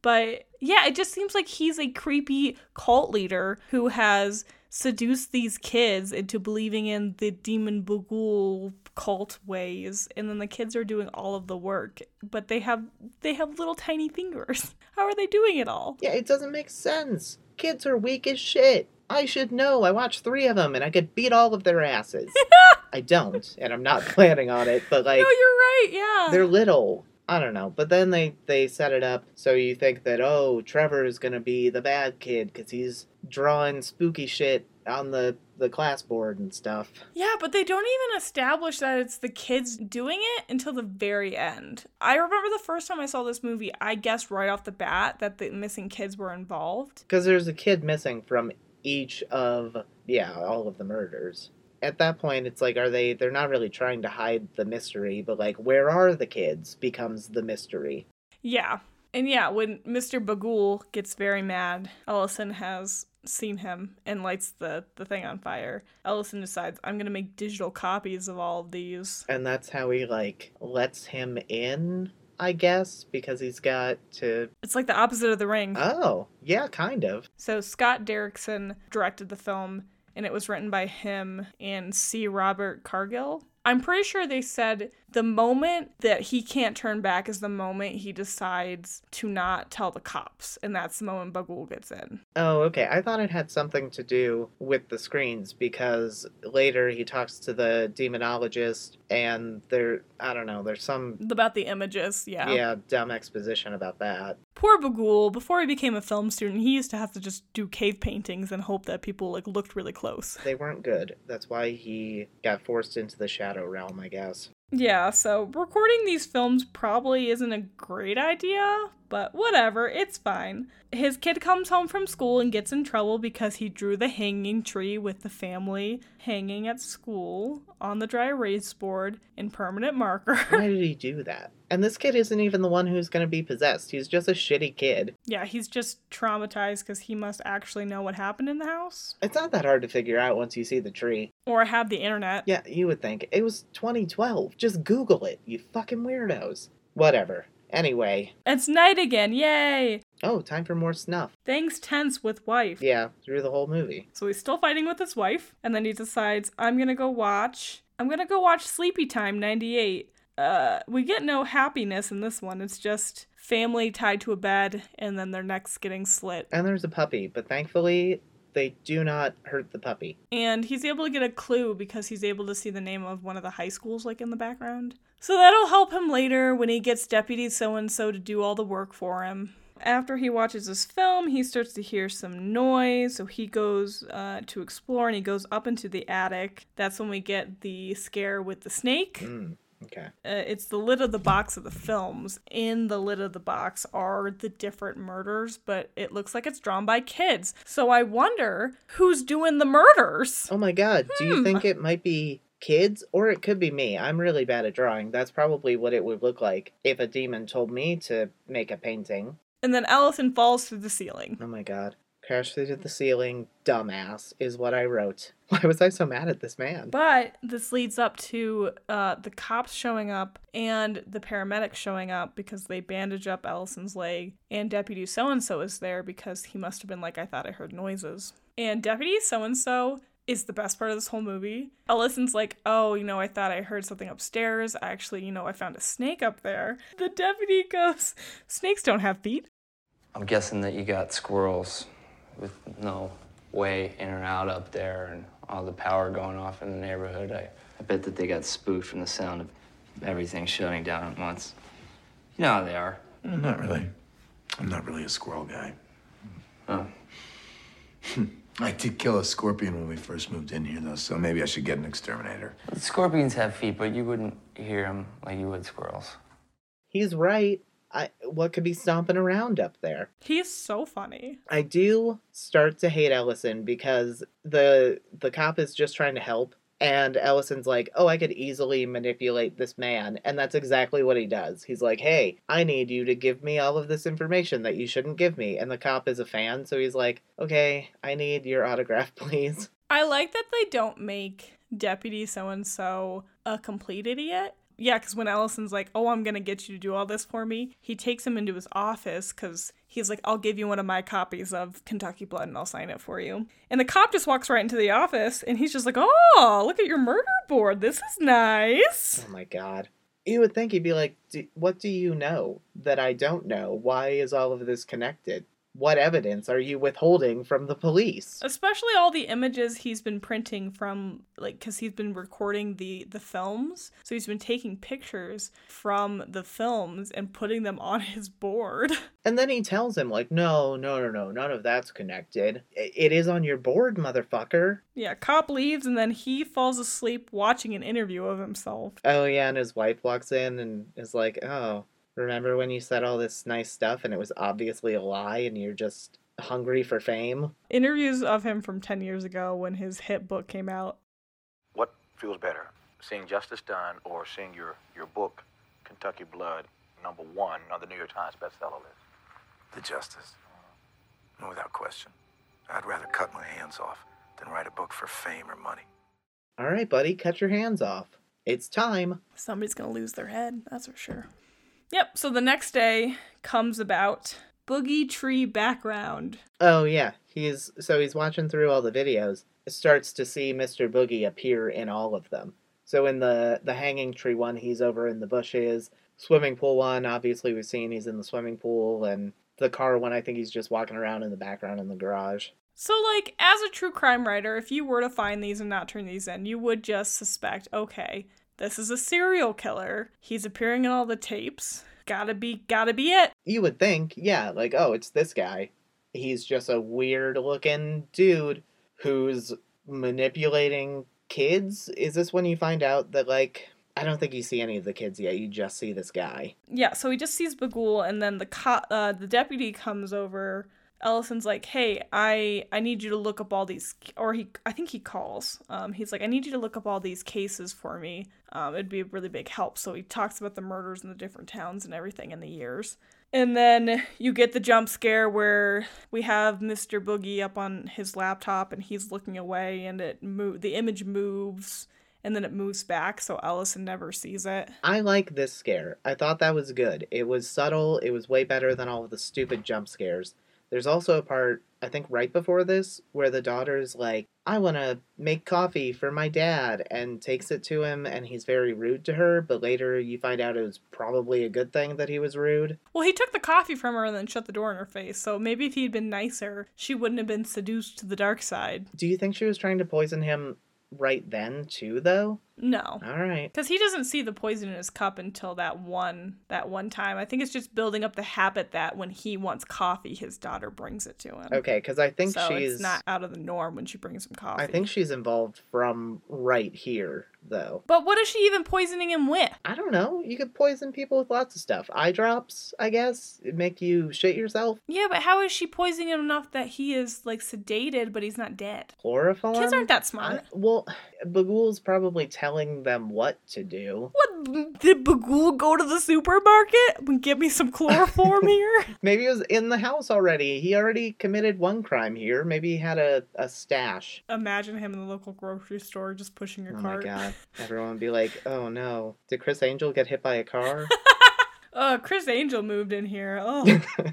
But yeah, it just seems like he's a creepy cult leader who has seduced these kids into believing in the demon Bughuul cult ways and then the kids are doing all of the work but they have they have little tiny fingers <laughs> how are they doing it all Yeah, it doesn't make sense. Kids are weak as shit. I should know. I watched 3 of them and I could beat all of their asses. <laughs> I don't, and I'm not <laughs> planning on it, but like no you're right yeah they're little. I don't know, but then they they set it up so you think that oh Trevor is gonna be the bad kid because he's drawing spooky shit on the the class board and stuff. Yeah, but they don't even establish that it's the kids doing it until the very end. I remember the first time I saw this movie, I guessed right off the bat that the missing kids were involved. Because there's a kid missing from each of yeah all of the murders. At that point, it's like are they? They're not really trying to hide the mystery, but like where are the kids becomes the mystery. Yeah. And yeah, when Mr. Bughuul gets very mad, Ellison has seen him and lights the, the thing on fire. Ellison decides, I'm going to make digital copies of all of these. And that's how he like lets him in, I guess, because he's got to. It's like the opposite of the ring. Oh, yeah, kind of. So Scott Derrickson directed the film, and it was written by him and C. Robert Cargill. I'm pretty sure they said The moment that he can't turn back is the moment he decides to not tell the cops, and that's the moment Bughuul gets in. Oh, okay. I thought it had something to do with the screens because later he talks to the demonologist and there I don't know, there's some About the images, yeah. yeah, dumb exposition about that. Poor Bughuul, before he became a film student, he used to have to just do cave paintings and hope that people like looked really close. They weren't good. That's why he got forced into the shadow realm, I guess. Yeah, so recording these films probably isn't a great idea, but whatever, it's fine. His kid comes home from school and gets in trouble because he drew the hanging tree with the family hanging at school on the dry erase board in permanent marker. <laughs> Why did he do that? And this kid isn't even the one who's going to be possessed. He's just a shitty kid. yeah, he's just traumatized because he must actually know what happened in the house It's not that hard to figure out once you see the tree. or have the internet. Yeah, you would think. It was 2012. Just Google it, you fucking weirdos. Whatever. Anyway. It's night again, yay! Oh, time for more snuff. Things tense with wife. Yeah, through the whole movie. So he's still fighting with his wife, and then he decides, I'm gonna go watch. I'm gonna go watch Sleepy Time 98. Uh, we get no happiness in this one. It's just family tied to a bed, and then their necks getting slit. And there's a puppy, but thankfully, they do not hurt the puppy. And he's able to get a clue because he's able to see the name of one of the high schools, like in the background. So that'll help him later when he gets Deputy So and so to do all the work for him. After he watches this film, he starts to hear some noise, so he goes uh, to explore and he goes up into the attic. That's when we get the scare with the snake. Mm, okay. Uh, it's the lid of the box of the films. In the lid of the box are the different murders, but it looks like it's drawn by kids. So I wonder who's doing the murders. Oh my god, do you Hmm. think it might be kids? Or it could be me. I'm really bad at drawing. That's probably what it would look like if a demon told me to make a painting. And then Ellison falls through the ceiling. Oh my god. Crash through the ceiling, dumbass, is what I wrote. <laughs> Why was I so mad at this man? But this leads up to uh, the cops showing up and the paramedics showing up because they bandage up Ellison's leg. And Deputy So and so is there because he must have been like, I thought I heard noises. And Deputy So and so is the best part of this whole movie. Ellison's like, oh, you know, I thought I heard something upstairs. Actually, you know, I found a snake up there. The deputy goes, snakes don't have feet. I'm guessing that you got squirrels with no way in or out up there and all the power going off in the neighborhood. I, I bet that they got spooked from the sound of everything shutting down at once. You know how they are. Not really. I'm not really a squirrel guy. Oh. Hmm. I did kill a scorpion when we first moved in here, though, so maybe I should get an exterminator. The scorpions have feet, but you wouldn't hear them like you would squirrels. He's right. I what could be stomping around up there? He's so funny. I do start to hate Ellison because the the cop is just trying to help and Ellison's like, "Oh, I could easily manipulate this man." And that's exactly what he does. He's like, "Hey, I need you to give me all of this information that you shouldn't give me." And the cop is a fan, so he's like, "Okay, I need your autograph, <laughs> please." I like that they don't make Deputy so and so a complete idiot. Yeah, because when Ellison's like, oh, I'm going to get you to do all this for me, he takes him into his office because he's like, I'll give you one of my copies of Kentucky Blood and I'll sign it for you. And the cop just walks right into the office and he's just like, oh, look at your murder board. This is nice. Oh my god. You would think he'd be like, "Do- "What do you know that I don't know? Why is all of this connected? What evidence are you withholding from the police?" Especially all the images he's been printing from, like, because he's been recording the the films, so he's been taking pictures from the films and putting them on his board. <laughs> And then he tells him, like, no, no, no, no, none of that's connected. It is on your board, motherfucker. Yeah, cop leaves and then he falls asleep watching an interview of himself. Oh, yeah, and his wife walks in and is like, oh, remember when you said all this nice stuff and it was obviously a lie and you're just hungry for fame? Interviews of him from 10 years ago when his hit book came out. What feels better, seeing justice done or seeing your, your book, Kentucky Blood, number one on the New York Times bestseller list? The justice. No, without question. I'd rather cut my hands off than write a book for fame or money. All right, buddy, cut your hands off. It's time. Somebody's gonna lose their head, that's for sure. Yep, so the next day comes about Boogie Tree background. Oh, yeah, he's so he's watching through all the videos, starts to see Mr. Boogie appear in all of them. So in the the hanging tree one, he's over in the bushes. Swimming pool one, obviously we've seen he's in the swimming pool, and the car one, I think he's just walking around in the background in the garage. So, like, as a true crime writer, if you were to find these and not turn these in, you would just suspect, okay, this is a serial killer. He's appearing in all the tapes. Gotta be, gotta be it. You would think, yeah, like, oh, it's this guy. He's just a weird looking dude who's manipulating kids. Is this when you find out that, like, I don't think you see any of the kids yet. You just see this guy. Yeah, so he just sees Bughuul, and then the co- uh, the deputy comes over. Ellison's like, "Hey, I I need you to look up all these," or he I think he calls. Um, he's like, "I need you to look up all these cases for me. Um, it'd be a really big help." So he talks about the murders in the different towns and everything in the years. And then you get the jump scare where we have Mr. Boogie up on his laptop and he's looking away, and it the image moves and then it moves back so Ellison never sees it. I like this scare. I thought that was good. It was subtle. It was way better than all of the stupid jump scares. There's also a part, I think right before this, where the daughter's like, I want to make coffee for my dad, and takes it to him, and he's very rude to her, but later you find out it was probably a good thing that he was rude. Well, he took the coffee from her and then shut the door in her face, so maybe if he'd been nicer, she wouldn't have been seduced to the dark side. Do you think she was trying to poison him right then, too, though? No. All right. Because he doesn't see the poison in his cup until that one that one time. I think it's just building up the habit that when he wants coffee, his daughter brings it to him. Okay, because I think so she's it's not out of the norm when she brings him coffee. I think she's involved from right here, though. But what is she even poisoning him with? I don't know. You could poison people with lots of stuff. Eye drops, I guess. It make you shit yourself. Yeah, but how is she poisoning him enough that he is like sedated, but he's not dead? Chloroform. Kids aren't that I, smart. well, <sighs> Bughuul's probably telling them what to do. What did Bughuul go to the supermarket and get me some chloroform <laughs> here? Maybe he was in the house already. He already committed one crime here. Maybe he had a, a stash. Imagine him in the local grocery store just pushing a Oh cart. my god. <laughs> Everyone would be like, oh no. Did Criss Angel get hit by a car? <laughs> Uh, Criss Angel moved in here. Oh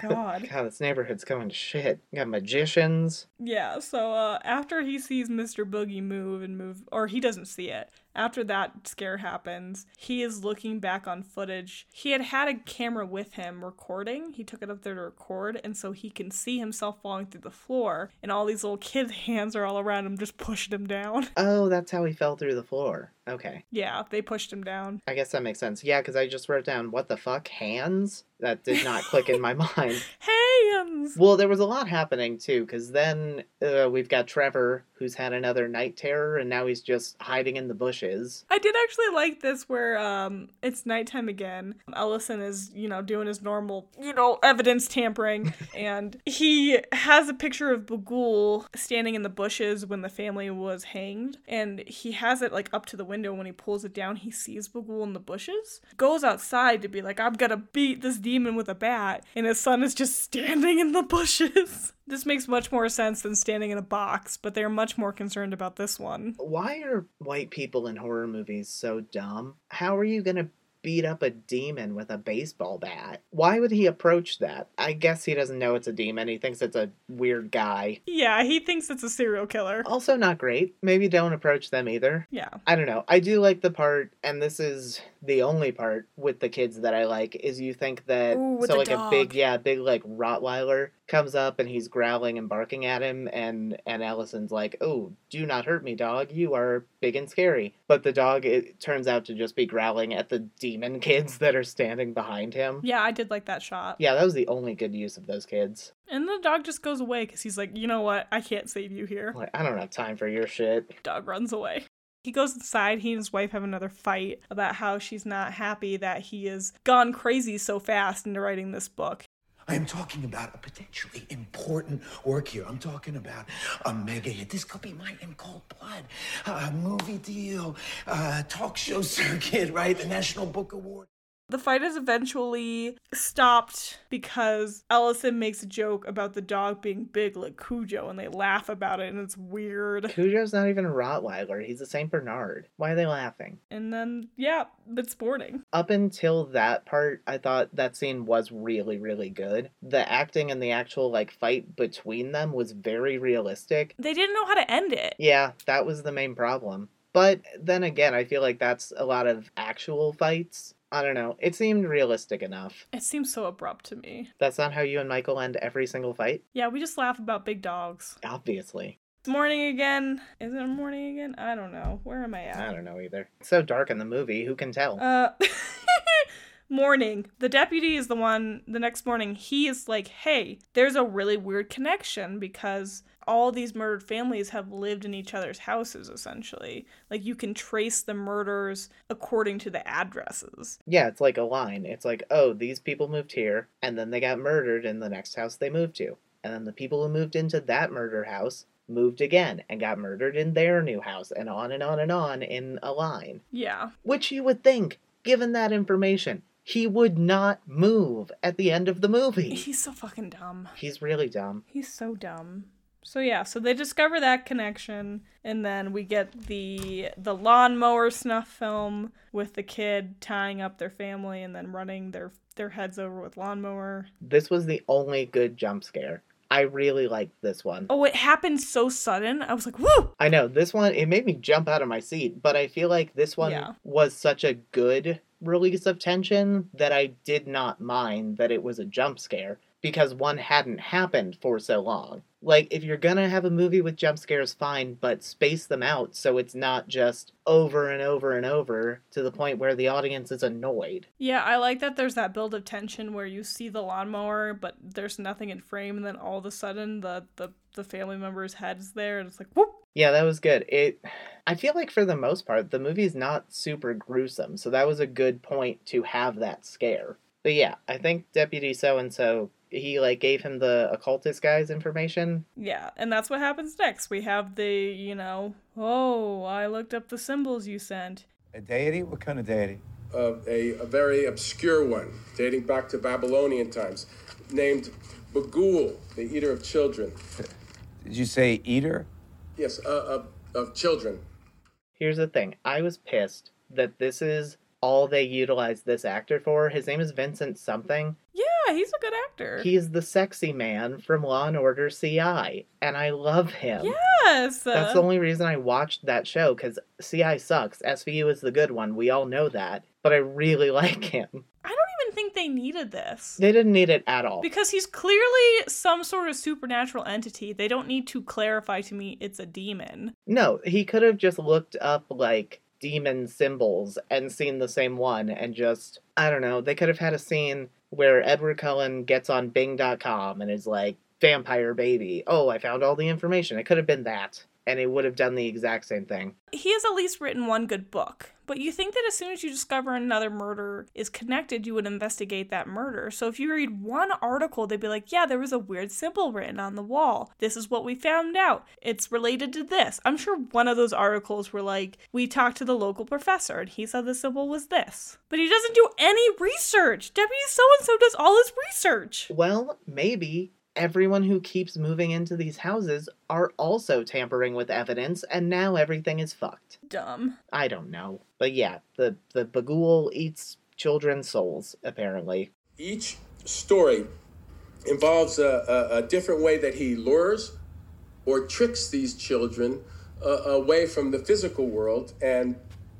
God. God, this neighborhood's going to shit. You got magicians. Yeah, so uh, after he sees Mr. Boogie move and move, or he doesn't see it, after that scare happens, he is looking back on footage. He had had a camera with him recording. He took it up there to record, and so he can see himself falling through the floor, and all these little kids' <laughs> hands are all around him, just pushing him down. <laughs> Oh, that's how he fell through the floor. Okay. yeah, they pushed him down. I guess that makes sense. Yeah, because I just wrote down, what the fuck? Hands? That did not click in my <laughs> mind. Hands! Well, there was a lot happening too, because then uh, we've got Trevor, who's had another night terror, and now he's just hiding in the bushes. I did actually like this where um it's nighttime again. Ellison is, you know, doing his normal, you know, evidence tampering <laughs> and he has a picture of Bughuul standing in the bushes when the family was hanged and he has it like up to the window when he pulls it down he sees Bughuul in the bushes. Goes outside to be like I'm to beat this demon with a bat and his son is just standing in the bushes. <laughs> This makes much more sense than standing in a box, but they're much more concerned about this one. Why are white people in horror movies so dumb? How are you gonna beat up a demon with a baseball bat? Why would he approach that? I guess he doesn't know it's a demon. He thinks it's a weird guy. Yeah, he thinks it's a serial killer. Also, not great. Maybe don't approach them either. Yeah. I don't know. I do like the part, and this is the only part with the kids that I like, is you think that Ooh, so like a big yeah, big like Rottweiler comes up and he's growling and barking at him and and Ellison's like, "Oh, do not hurt me, dog. You are big and scary." But the dog it turns out to just be growling at the demon <laughs> kids that are standing behind him. Yeah, I did like that shot. Yeah, that was the only good use of those kids. And the dog just goes away because he's like, you know what? I can't save you here. Like, I don't have time for your shit. Dog runs away. He goes inside. He and his wife have another fight about how she's not happy that he has gone crazy so fast into writing this book. I am talking about a potentially important work here. I'm talking about a mega hit. This could be my in cold blood. A movie deal, talk show <laughs> circuit, right? The National Book Award. The fight is eventually stopped because Ellison makes a joke about the dog being big like Cujo and they laugh about it and it's weird. Cujo's not even a Rottweiler. He's a Saint Bernard. Why are they laughing? And then, yeah, it's boring. up until that part, I thought that scene was really, really good. The acting and the actual like fight between them was very realistic. They didn't know how to end it. Yeah, that was the main problem. But then again, I feel like that's a lot of actual fights. I don't know. It seemed realistic enough. It seems so abrupt to me. That's not how you and Michael end every single fight? Yeah, we just laugh about big dogs. Obviously. It's morning again. Is it morning again? I don't know. Where am I at? I don't know either. It's so dark in the movie, who can tell? Uh <laughs> morning. The deputy is the one the next morning he is like, "Hey, there's a really weird connection because all these murdered families have lived in each other's houses essentially. Like you can trace the murders according to the addresses." yeah, it's like a line. It's like, oh, these people moved here, and then they got murdered in the next house they moved to. And then the people who moved into that murder house moved again and got murdered in their new house, and on and on and on in a line. Yeah. Which you would think, given that information, he would not move at the end of the movie. He's so fucking dumb. He's really dumb. He's so dumb. So yeah, so they discover that connection, and then we get the the lawnmower snuff film with the kid tying up their family and then running their their heads over with lawnmower. This was the only good jump scare. I really liked this one. Oh, it happened so sudden. I was like, "Woo!" I know this one it made me jump out of my seat, but I feel like this one Yeah. was such a good release of tension that I did not mind that it was a jump scare because one hadn't happened for so long. Like if you're to have a movie with jump scares fine, but space them out so it's not just over and over and over to the point where the audience is annoyed. Yeah, I like that. There's that build of tension where you see the lawnmower, but there's nothing in frame, and then all of a sudden the the the family member's head is there, and it's like, "Whoop!" Yeah, that was good. It I feel like for the most part the movie's not super gruesome, so that was a good point to have that scare. But yeah, I think Deputy so and so he like gave him the occultist guy's information. Yeah, and that's what happens next. We have the, you know, oh, I looked up the symbols you sent. A deity? What kind of deity? uh, a, a very obscure one dating back to Babylonian times, named Bughuul, the eater of children. <laughs> Did you say eater? Yes, uh, of, of children. Here's the thing. I was pissed that this is all they utilized this actor for. His name is Vincent something. Yeah, he's a good actor. He's the sexy man from Law and Order CI, and I love him. yes. That's the only reason I watched that show because CI sucks. SVU is the good one. We all know that. But I really <laughs> like him. I don't even think they needed this. They didn't need it at all. Because he's clearly some sort of supernatural entity. They don't need to clarify to me it's a demon. No, he could have just looked up like demon symbols and seen the same one and just I don't know, they could have had a scene where Edward Cullen gets on Bing.com and is like, Vampire baby. Oh, I found all the information. It could have been that. And it would have done the exact same thing. He has at least written one good book. But you think that as soon as you discover another murder is connected, you would investigate that murder. So if you read one article, they'd be like, yeah, there was a weird symbol written on the wall. This is what we found out. It's related to this. I'm sure one of those articles were like, we talked to the local professor and he said the symbol was this. But he doesn't do any research. Deputy so and so does all his research. Well, maybe everyone who keeps moving into these houses are also tampering with evidence and now everything is fucked. Dumb. I don't know. But yeah, the the Bughuul eats children's souls apparently. Each story involves a, a, a different way that he lures or tricks these children uh, away from the physical world and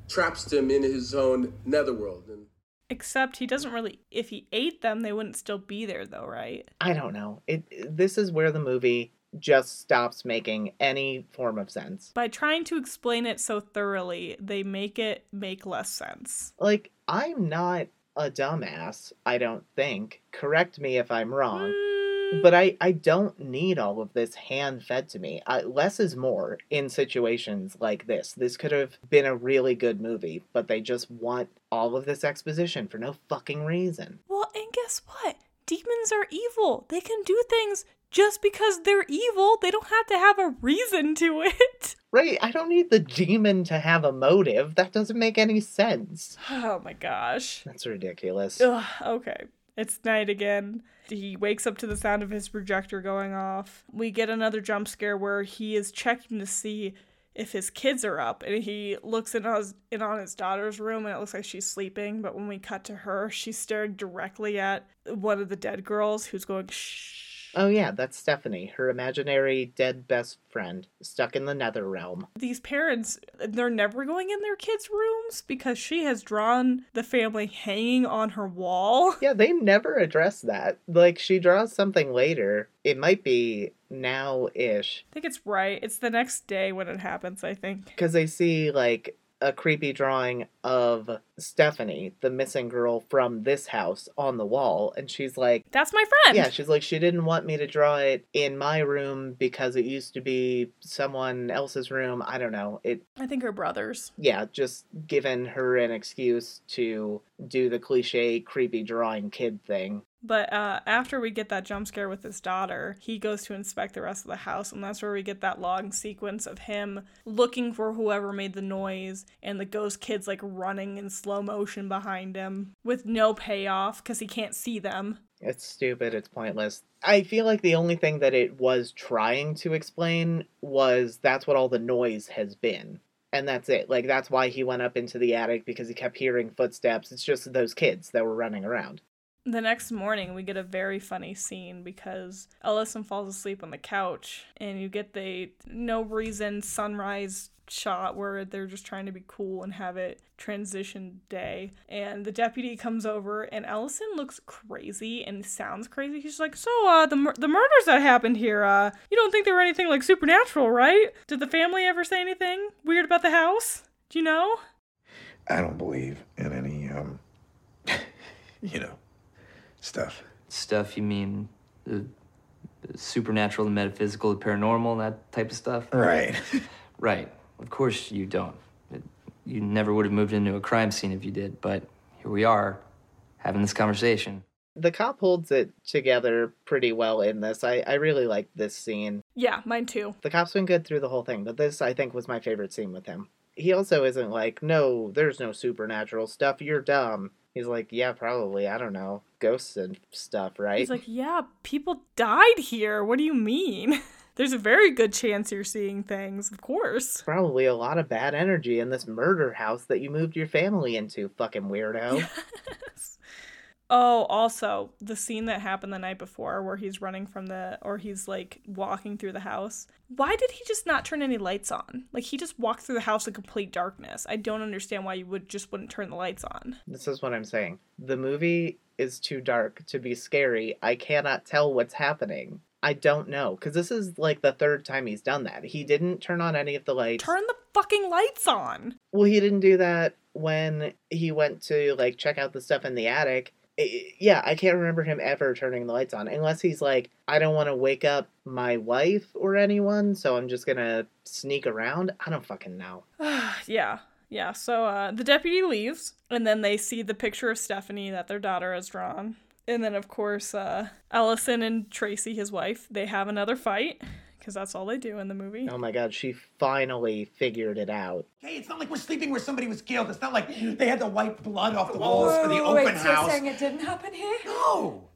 traps them in his own netherworld. And Except he doesn't really. If he ate them, they wouldn't still be there, though, right? I don't know. It this is where the movie just stops making any form of sense. By trying to explain it so thoroughly, they make it make less sense. Like I'm not a dumbass, I don't think. Correct me if I'm wrong. Hmm. But I, I don't need all of this hand fed to me. I, less is more in situations like this. This could have been a really good movie, but they just want all of this exposition for no fucking reason. Well, and guess what? Demons are evil. They can do things just because they're evil. They don't have to have a reason to it. <laughs> Right? I don't need the demon to have a motive. That doesn't make any sense. Oh my gosh. That's ridiculous. Ugh, okay. It's night again. He wakes up to the sound of his projector going off. We get another jump scare where he is checking to see if his kids are up and he looks in on his, in on his daughter's room and it looks like she's sleeping but when we cut to her she's staring directly at one of the dead girls who's going shh Oh yeah, that's Stephanie, her imaginary dead best friend, stuck in the nether realm. These parents, they're never going in their kids' rooms because she has drawn the family hanging on her wall. Yeah, they never address that. Like she draws something later. It might be now ish. I think it's right. It's the next day when it happens, I think. Because they see like a creepy drawing of Stephanie, the missing girl from this house, on the wall. And she's like, That's my friend. Yeah, she's like, she didn't want me to draw it in my room because it used to be someone else's room. I don't know. It, I think her brothers. yeah, just given her an excuse to do the cliche creepy drawing kid thing. But uh, after we get that jump scare with his daughter, he goes to inspect the rest of the house, and that's where we get that long sequence of him looking for whoever made the noise, and the ghost kids like running in slow motion behind him with no payoff because he can't see them. It's stupid. It's pointless. I feel like the only thing that it was trying to explain was that's what all the noise has been. And that's it. Like, that's why he went up into the attic because he kept hearing footsteps. It's just those kids that were running around. The next morning, we get a very funny scene because Ellison falls asleep on the couch, and you get the no reason sunrise shot where they're just trying to be cool and have it transition day. And the deputy comes over, and Ellison looks crazy and sounds crazy. He's like, "So, uh, the mur- the murders that happened here, uh, you don't think they were anything like supernatural, right? Did the family ever say anything weird about the house? Do you know?" I don't believe in any, um, <laughs> you know, stuff. Stuff you mean the, the supernatural, the metaphysical, the paranormal, that type of stuff? Right. <laughs> Right. Of course you don't. It, you never would have moved into a crime scene if you did, but here we are having this conversation. The cop holds it together pretty well in this. I, I really like this scene. Yeah, mine too. The cop's been good through the whole thing, but this, I think, was my favorite scene with him. He also isn't like, no, there's no supernatural stuff, you're dumb. He's like, yeah, probably, I don't know, ghosts and stuff, right? He's like, yeah, people died here. What do you mean? <laughs> There's a very good chance you're seeing things, of course. Probably a lot of bad energy in this murder house that you moved your family into, fucking weirdo. <laughs> Oh, also, the scene that happened the night before where he's running from the, or he's like walking through the house. Why did he just not turn any lights on? Like, he just walked through the house in complete darkness. I don't understand why you would just wouldn't turn the lights on. This is what I'm saying. The movie is too dark to be scary. I cannot tell what's happening. I don't know because this is like the third time he's done that. He didn't turn on any of the lights. Turn the fucking lights on. Well, he didn't do that when he went to like check out the stuff in the attic. Yeah, I can't remember him ever turning the lights on unless he's like, I don't want to wake up my wife or anyone, so I'm just gonna sneak around. I don't fucking know. <sighs> yeah. Yeah, so uh, the deputy leaves, and then they see the picture of Stephanie that their daughter has drawn. And then, of course, uh, Ellison and Tracy, his wife, they have another fight, because that's all they do in the movie. Oh my god, she finally figured it out. Hey, it's not like we're sleeping where somebody was killed. It's not like they had to wipe blood off the walls for the open wait, so you're saying it didn't happen here? No!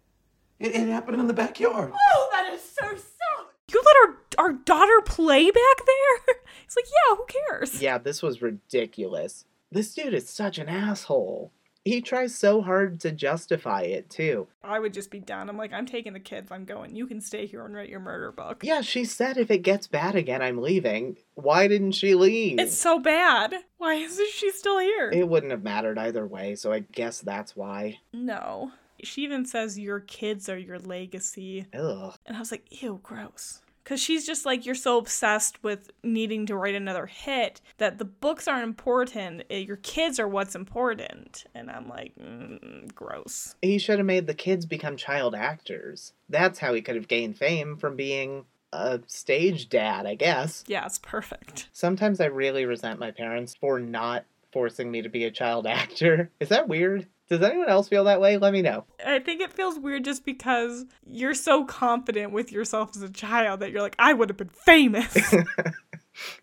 It, it happened in the backyard. Oh, that is so sad. You let our, our daughter play back there? <laughs> It's like, yeah, who cares? Yeah, this was ridiculous. This dude is such an asshole. He tries so hard to justify it, too. I would just be done. I'm like, I'm taking the kids. I'm going. You can stay here and write your murder book. Yeah, she said if it gets bad again, I'm leaving. Why didn't she leave? It's so bad. Why isn't she still here? It wouldn't have mattered either way, so I guess that's why. No. She even says your kids are your legacy. Ugh. And I was like, ew, gross. Because she's just like, you're so obsessed with needing to write another hit that the books aren't important. eh, Your kids are what's important. And I'm like, mm, gross. He should have made the kids become child actors. That's how he could have gained fame from being a stage dad, I guess. Yeah, it's perfect. Sometimes I really resent my parents for not forcing me to be a child <laughs> actor. Is that weird? Does anyone else feel that way? Let me know. I think it feels weird just because you're so confident with yourself as a child that you're like, I would have been famous. <laughs>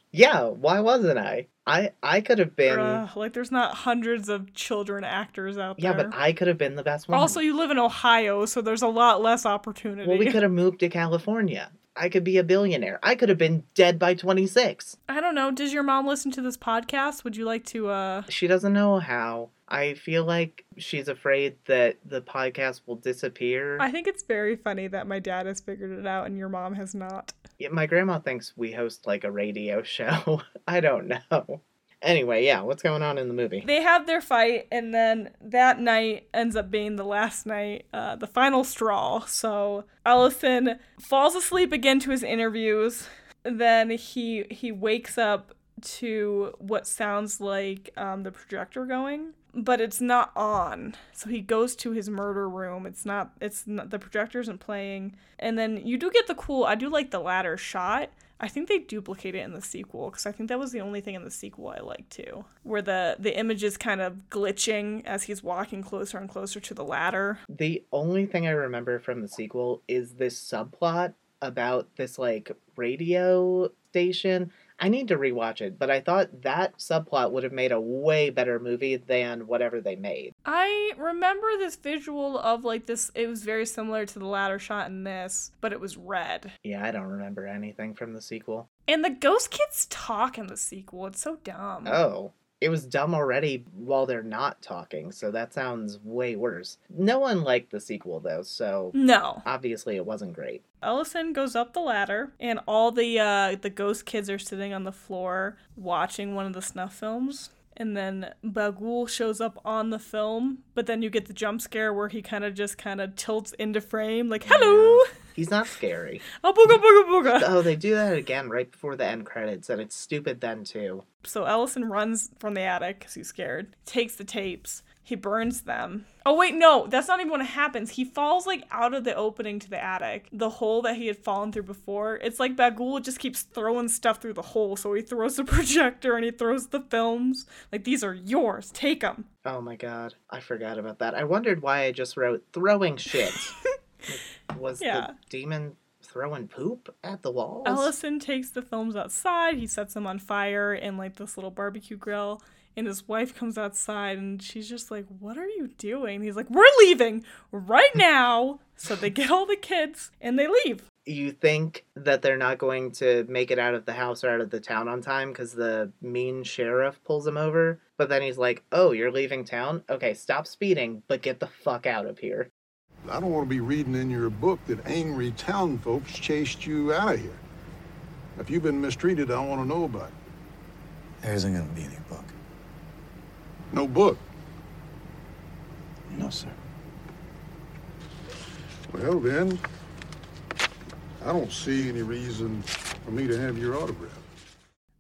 Yeah, why wasn't I? I I could have been Ugh, like, there's not hundreds of children actors out Yeah, there. Yeah, but I could have been the best one. Also, you live in Ohio, so there's a lot less opportunity. well, we could have moved to California. I could be a billionaire. I could have been dead by 26. I don't know. Does your mom listen to this podcast? Would you like to, uh. She doesn't know how. I feel like she's afraid that the podcast will disappear. I think it's very funny that my dad has figured it out and your mom has not. Yeah, my grandma thinks we host like a radio <laughs> show. I don't know. Anyway, yeah, what's going on in the movie? They have their fight, and then that night ends up being the last night, uh, the final straw. So Ellison falls asleep again to his interviews. Then he he wakes up to what sounds like um, the projector going, but it's not on. So he goes to his murder room. It's not. It's not. The projector isn't playing. And then you do get the cool. I do like the ladder shot. I think they duplicate it in the sequel because I think that was the only thing in the sequel I liked too, where the the image is kind of glitching as he's walking closer and closer to the ladder. The only thing I remember from the sequel is this subplot about this like radio station. I need to rewatch it, but I thought that subplot would have made a way better movie than whatever they made. I remember this visual of like this. It was very similar to the ladder shot in this, but it was red. Yeah, I don't remember anything from the sequel. And the ghost kids talk in the sequel. It's so dumb. Oh. It was dumb already while they're not talking, so that sounds way worse. No one liked the sequel though, so No. obviously it wasn't great. Ellison goes up the ladder, and all the uh, the ghost kids are sitting on the floor watching one of the snuff films. And then Bughuul shows up on the film, but then you get the jump scare where he kind of just kind of tilts into frame, like "Hello." He's not scary. <laughs> Oh, booga booga booga. Oh, they do that again right before the end credits, and it's stupid then too. So Ellison runs from the attic because he's scared. Takes the tapes. He burns them. Oh wait, no, that's not even what happens. He falls like out of the opening to the attic, the hole that he had fallen through before. It's like Bughuul just keeps throwing stuff through the hole. So he throws the <laughs> projector and he throws the films. Like these are yours. Take them. Oh my god, I forgot about that. I wondered why I just wrote throwing shit. <laughs> Was Yeah. the demon throwing poop at the walls? Ellison takes the films outside. He sets them on fire in like this little barbecue grill. And his wife comes outside and she's just like, What are you doing? He's like, We're leaving right <laughs> now. So they get all the kids and they leave. You think that they're not going to make it out of the house or out of the town on time because the mean sheriff pulls him over? But then he's like, Oh, you're leaving town? Okay, stop speeding, but get the fuck out of here. I don't want to be reading in your book that angry town folks chased you out of here. If you've been mistreated, I want to know about it. There isn't going to be any book. No book. No, sir. Well, then, I don't see any reason for me to have your autograph.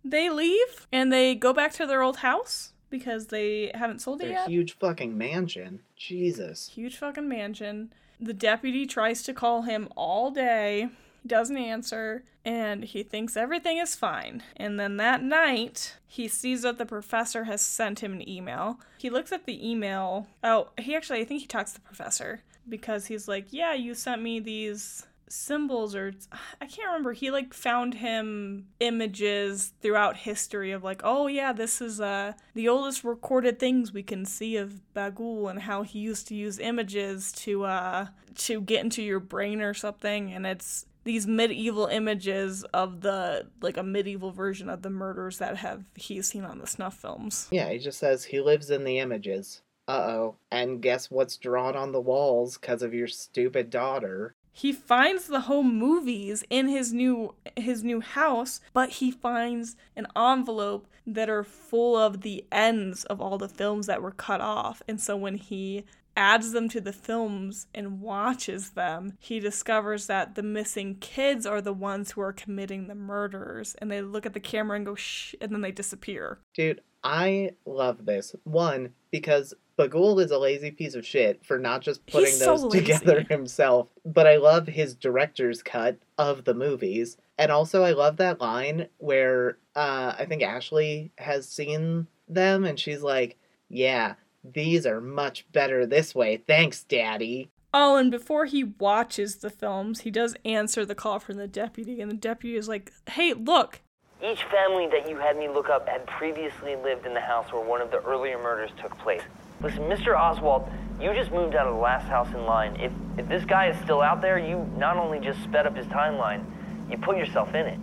They leave and they go back to their old house because they haven't sold it yet. huge fucking mansion. Jesus. Huge fucking mansion. The deputy tries to call him all day. He <laughs> doesn't answer, and he thinks everything is fine. And then that night, he sees that the professor has sent him an email. He looks at the email. Oh, he actually, I think he talks to the professor because he's like, Yeah, you sent me these symbols or I can't remember. He like found him images throughout history of like, oh yeah, this is uh the oldest recorded things we can see of Bughuul and how he used to use images to uh to get into your brain or something and it's these medieval images of the like a medieval version of the murders that have he's seen on the snuff films. Yeah, he just says he lives in the images. Uh oh. And guess what's drawn on the walls because of your stupid daughter? he finds the home movies in his new his new house but he finds an envelope that are full of the ends of all the films that were cut off and so when he adds them to the films and watches them he discovers that the missing kids are the ones who are committing the murders and they look at the camera and go shh and then they disappear Dude, I love this. One, because Bughuul is a lazy piece of shit for not just putting He's so those together <laughs> himself. But I love his director's cut of the movies. And also, I love that line where uh, I think Ashley has seen them and she's like, Yeah, these are much better this way. Thanks, Daddy. Oh, and before he watches the films, he does answer the call from the deputy, and the deputy is like, "Hey, look, Each family that you had me look up had previously lived in the house where one of the earlier murders took place. Listen, Mr. Oswalt, you just moved out of the last house in line. If if this guy is still out there, you not only just sped up his timeline, you put yourself in it.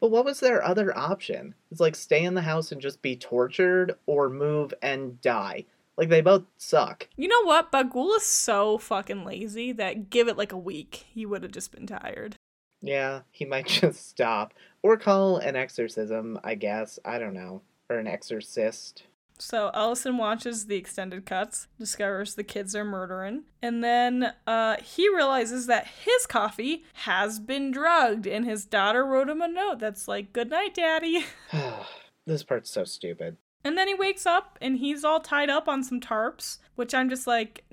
But what was their other option? It's like stay in the house and just be tortured or move and die. Like they both suck. You know what? Bughuul is so fucking lazy that give it like a week, he would have just been tired. Yeah, he might <laughs> just stop. Or call an exorcism, I guess. I don't know. Or an exorcist. So Ellison watches the extended cuts, discovers the kids are murdering, and then uh, he realizes that his coffee has been drugged, and his daughter wrote him a note that's like, "Good night, Daddy." <laughs> <sighs> this part's so stupid. And then he wakes up and he's all tied up on some tarps, which I'm just like,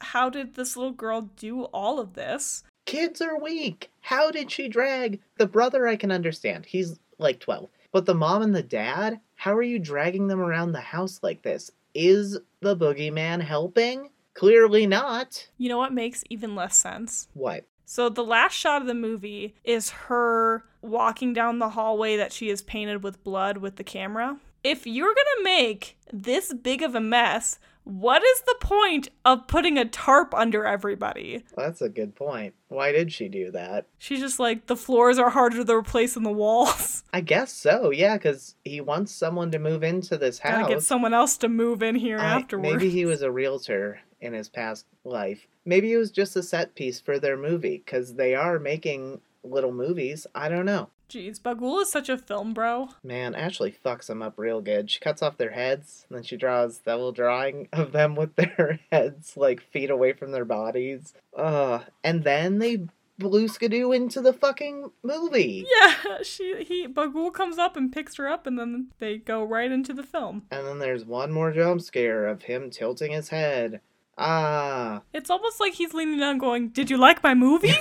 how did this little girl do all of this? Kids are weak. How did she drag the brother? I can understand. He's like 12. But the mom and the dad, how are you dragging them around the house like this? Is the boogeyman helping? Clearly not. You know what makes even less sense? What? So the last shot of the movie is her walking down the hallway that she has painted with blood with the camera. If you're gonna make this big of a mess, what is the point of putting a tarp under everybody? Well, that's a good point. Why did she do that? She's just like, the floors are harder to replace than the walls. <laughs> I guess so, yeah, because he wants someone to move into this house. Gotta get someone else to move in here I, afterwards. Maybe he was a realtor in his past life. Maybe it was just a set piece for their movie, because they are making little movies. I don't know. Jeez, Bughuul is such a film bro. Man, Ashley fucks them up real good. She cuts off their heads, and then she draws the little drawing <laughs> of them with their <laughs> heads like feet away from their bodies. Uh, and then they blue skidoo into the fucking movie. Yeah, <laughs> she he Bughuul comes up and picks her up, and then they go right into the film. And then there's one more jump scare of him tilting his head. Ah. It's almost like he's leaning down, going, "Did you like my movie?"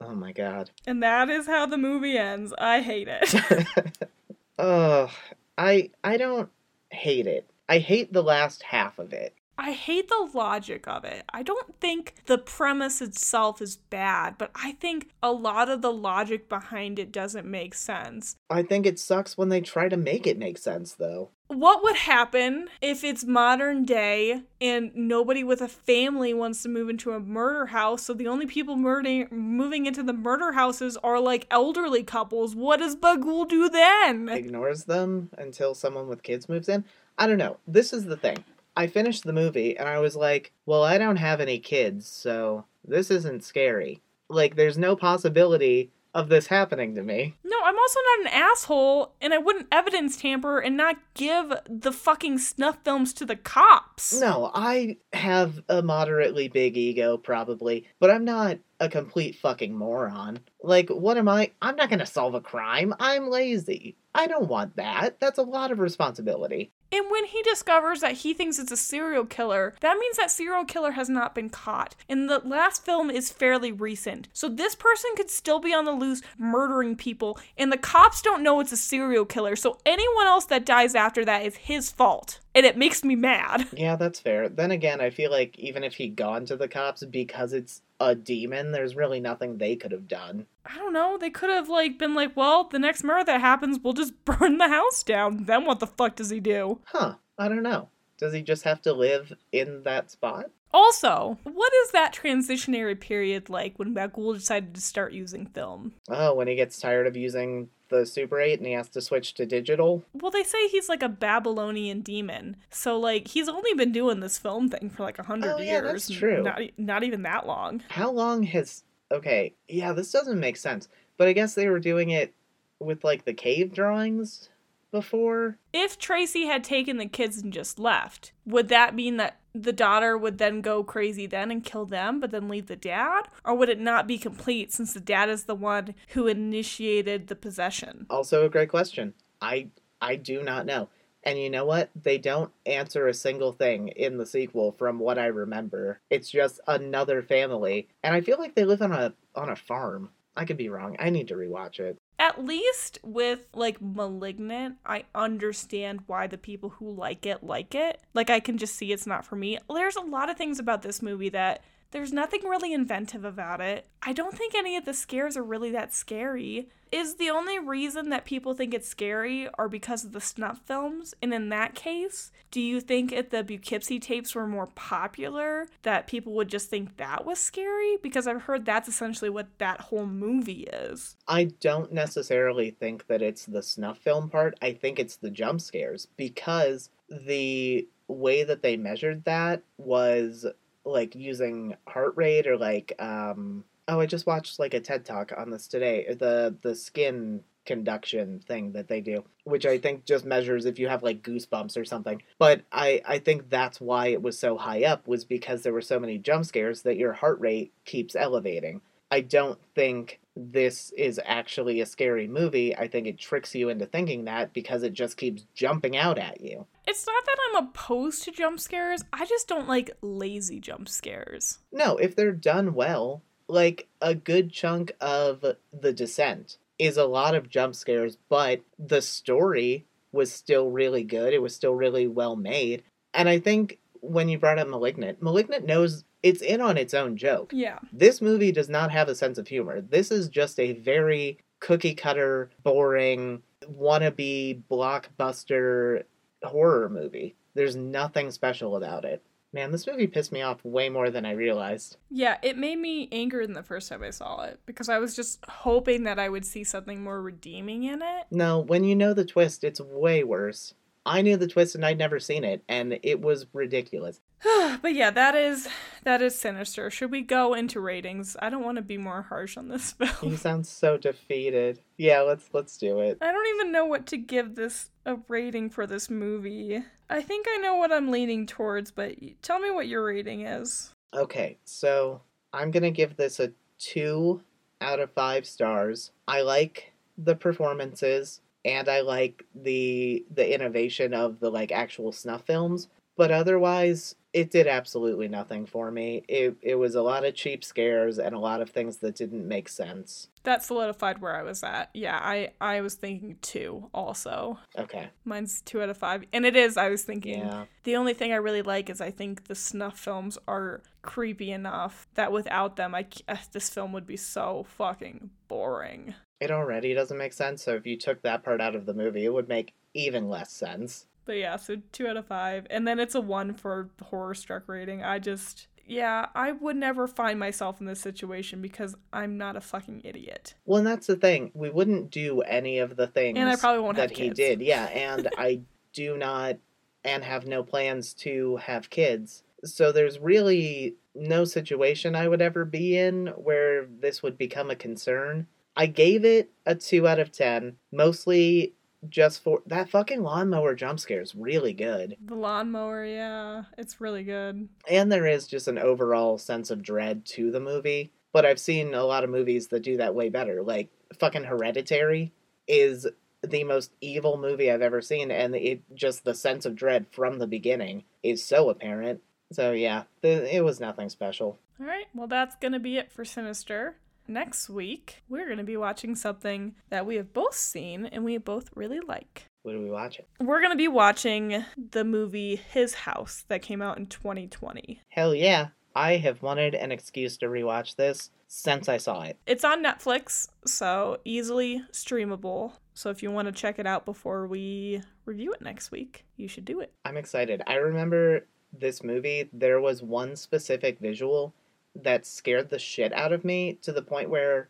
Oh my god. And that is how the movie ends. I hate it. <laughs> Ugh. I I don't hate it. I hate the last half of it. I hate the logic of it. I don't think the premise itself is bad, but I think a lot of the logic behind it doesn't make sense. I think it sucks when they try to make it make sense, though. What would happen if it's modern day and nobody with a family wants to move into a murder house? So the only people murdering, moving into the murder houses are like elderly couples. What does Bughuul do then? Ignores them until someone with kids moves in? I don't know. This is the thing. I finished the movie and I was like, well, I don't have any kids, so this isn't scary. Like, there's no possibility of this happening to me. No, I'm also not an asshole, and I wouldn't evidence tamper and not give the fucking snuff films to the cops. No, I have a moderately big ego, probably, but I'm not a complete fucking moron. Like, what am I? I'm not gonna solve a crime. I'm lazy. I don't want that. That's a lot of responsibility. And when he discovers that he thinks it's a serial killer, that means that serial killer has not been caught. And the last film is fairly recent. So this person could still be on the loose murdering people, and the cops don't know it's a serial killer. So anyone else that dies after that is his fault. And it makes me mad. Yeah, that's fair. Then again, I feel like even if he'd gone to the cops because it's a demon, there's really nothing they could have done. I don't know. They could have like been like, well, the next murder that happens, we'll just <laughs> burn the house down. Then what the fuck does he do? Huh. I don't know. Does he just have to live in that spot? Also, what is that transitionary period like when Bughuul decided to start using film? Oh, when he gets tired of using the Super 8 and he has to switch to digital? Well, they say he's like a Babylonian demon. So, like, he's only been doing this film thing for like a hundred oh, yeah, years. That's true. Not, not even that long. How long has. Okay, yeah, this doesn't make sense. But I guess they were doing it with like the cave drawings before. If Tracy had taken the kids and just left, would that mean that the daughter would then go crazy then and kill them, but then leave the dad? Or would it not be complete since the dad is the one who initiated the possession? Also, a great question. I I do not know. And you know what? They don't answer a single thing in the sequel from what I remember. It's just another family. And I feel like they live on a on a farm. I could be wrong. I need to rewatch it. At least with like Malignant, I understand why the people who like it like it. Like I can just see it's not for me. There's a lot of things about this movie that there's nothing really inventive about it. I don't think any of the scares are really that scary. Is the only reason that people think it's scary are because of the snuff films? And in that case, do you think if the Poughkeepsie tapes were more popular, that people would just think that was scary? Because I've heard that's essentially what that whole movie is. I don't necessarily think that it's the snuff film part. I think it's the jump scares because the way that they measured that was like using heart rate or like um oh I just watched like a TED talk on this today the the skin conduction thing that they do which I think just measures if you have like goosebumps or something. But I I think that's why it was so high up was because there were so many jump scares that your heart rate keeps elevating. I don't think this is actually a scary movie. I think it tricks you into thinking that because it just keeps jumping out at you. It's not that I'm opposed to jump scares, I just don't like lazy jump scares. No, if they're done well, like a good chunk of The Descent is a lot of jump scares, but the story was still really good. It was still really well made. And I think when you brought up Malignant, Malignant knows it's in on its own joke. Yeah. This movie does not have a sense of humor. This is just a very cookie cutter, boring, wannabe blockbuster horror movie. There's nothing special about it. Man, this movie pissed me off way more than I realized. Yeah, it made me angry in the first time I saw it because I was just hoping that I would see something more redeeming in it. No, when you know the twist, it's way worse. I knew the twist and I'd never seen it, and it was ridiculous. <sighs> but yeah, that is that is sinister. Should we go into ratings? I don't want to be more harsh on this <laughs> film. You sound so defeated. Yeah, let's let's do it. I don't even know what to give this a rating for this movie. I think I know what I'm leaning towards, but tell me what your rating is. Okay, so I'm gonna give this a two out of five stars. I like the performances and I like the the innovation of the like actual snuff films, but otherwise it did absolutely nothing for me. It it was a lot of cheap scares and a lot of things that didn't make sense. That solidified where I was at. Yeah, I I was thinking 2 also. Okay. Mine's 2 out of 5. And it is I was thinking Yeah. the only thing I really like is I think the snuff films are creepy enough that without them I uh, this film would be so fucking boring. It already doesn't make sense, so if you took that part out of the movie, it would make even less sense. But yeah, so two out of five. And then it's a one for horror struck rating. I just, yeah, I would never find myself in this situation because I'm not a fucking idiot. Well, and that's the thing. We wouldn't do any of the things And I probably won't that have he did. Yeah, <laughs> and I do not and have no plans to have kids. So there's really no situation I would ever be in where this would become a concern. I gave it a 2 out of 10, mostly just for that fucking lawnmower jump scare is really good. The lawnmower, yeah, it's really good. And there is just an overall sense of dread to the movie. But I've seen a lot of movies that do that way better. Like fucking Hereditary is the most evil movie I've ever seen, and it just the sense of dread from the beginning is so apparent. So yeah, the, it was nothing special. All right, well, that's to be it for Sinister. Next week, we're going to be watching something that we have both seen and we both really like. What are we watching? We're going to be watching the movie His House that came out in 2020. Hell yeah! I have wanted an excuse to rewatch this since I saw it. It's on Netflix, so easily streamable. So if you want to check it out before we review it next week, you should do it. I'm excited. I remember this movie, there was one specific visual that scared the shit out of me to the point where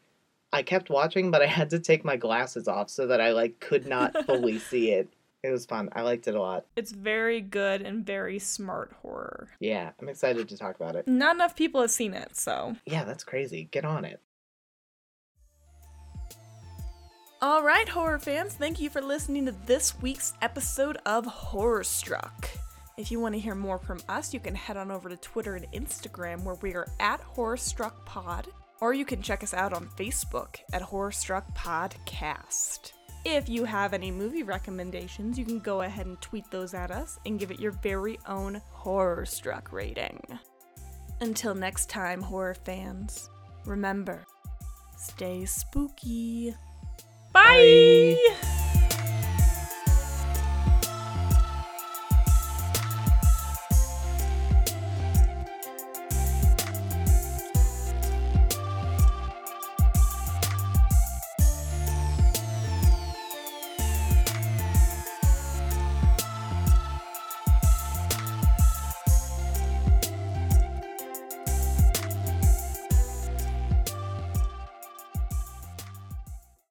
I kept watching, but I had to take my glasses off so that I like could not <laughs> fully see it. It was fun. I liked it a lot. It's very good and very smart horror. Yeah, I'm excited to talk about it. Not enough people have seen it, so. Yeah, that's crazy. Get on it. All right, horror fans, thank you for listening to this week's episode of Horror Struck. If you want to hear more from us, you can head on over to Twitter and Instagram where we are at Horror Struck Pod, or you can check us out on Facebook at Horror Struck Podcast. If you have any movie recommendations, you can go ahead and tweet those at us and give it your very own Horror Struck rating. Until next time, horror fans, remember stay spooky. Bye. Bye.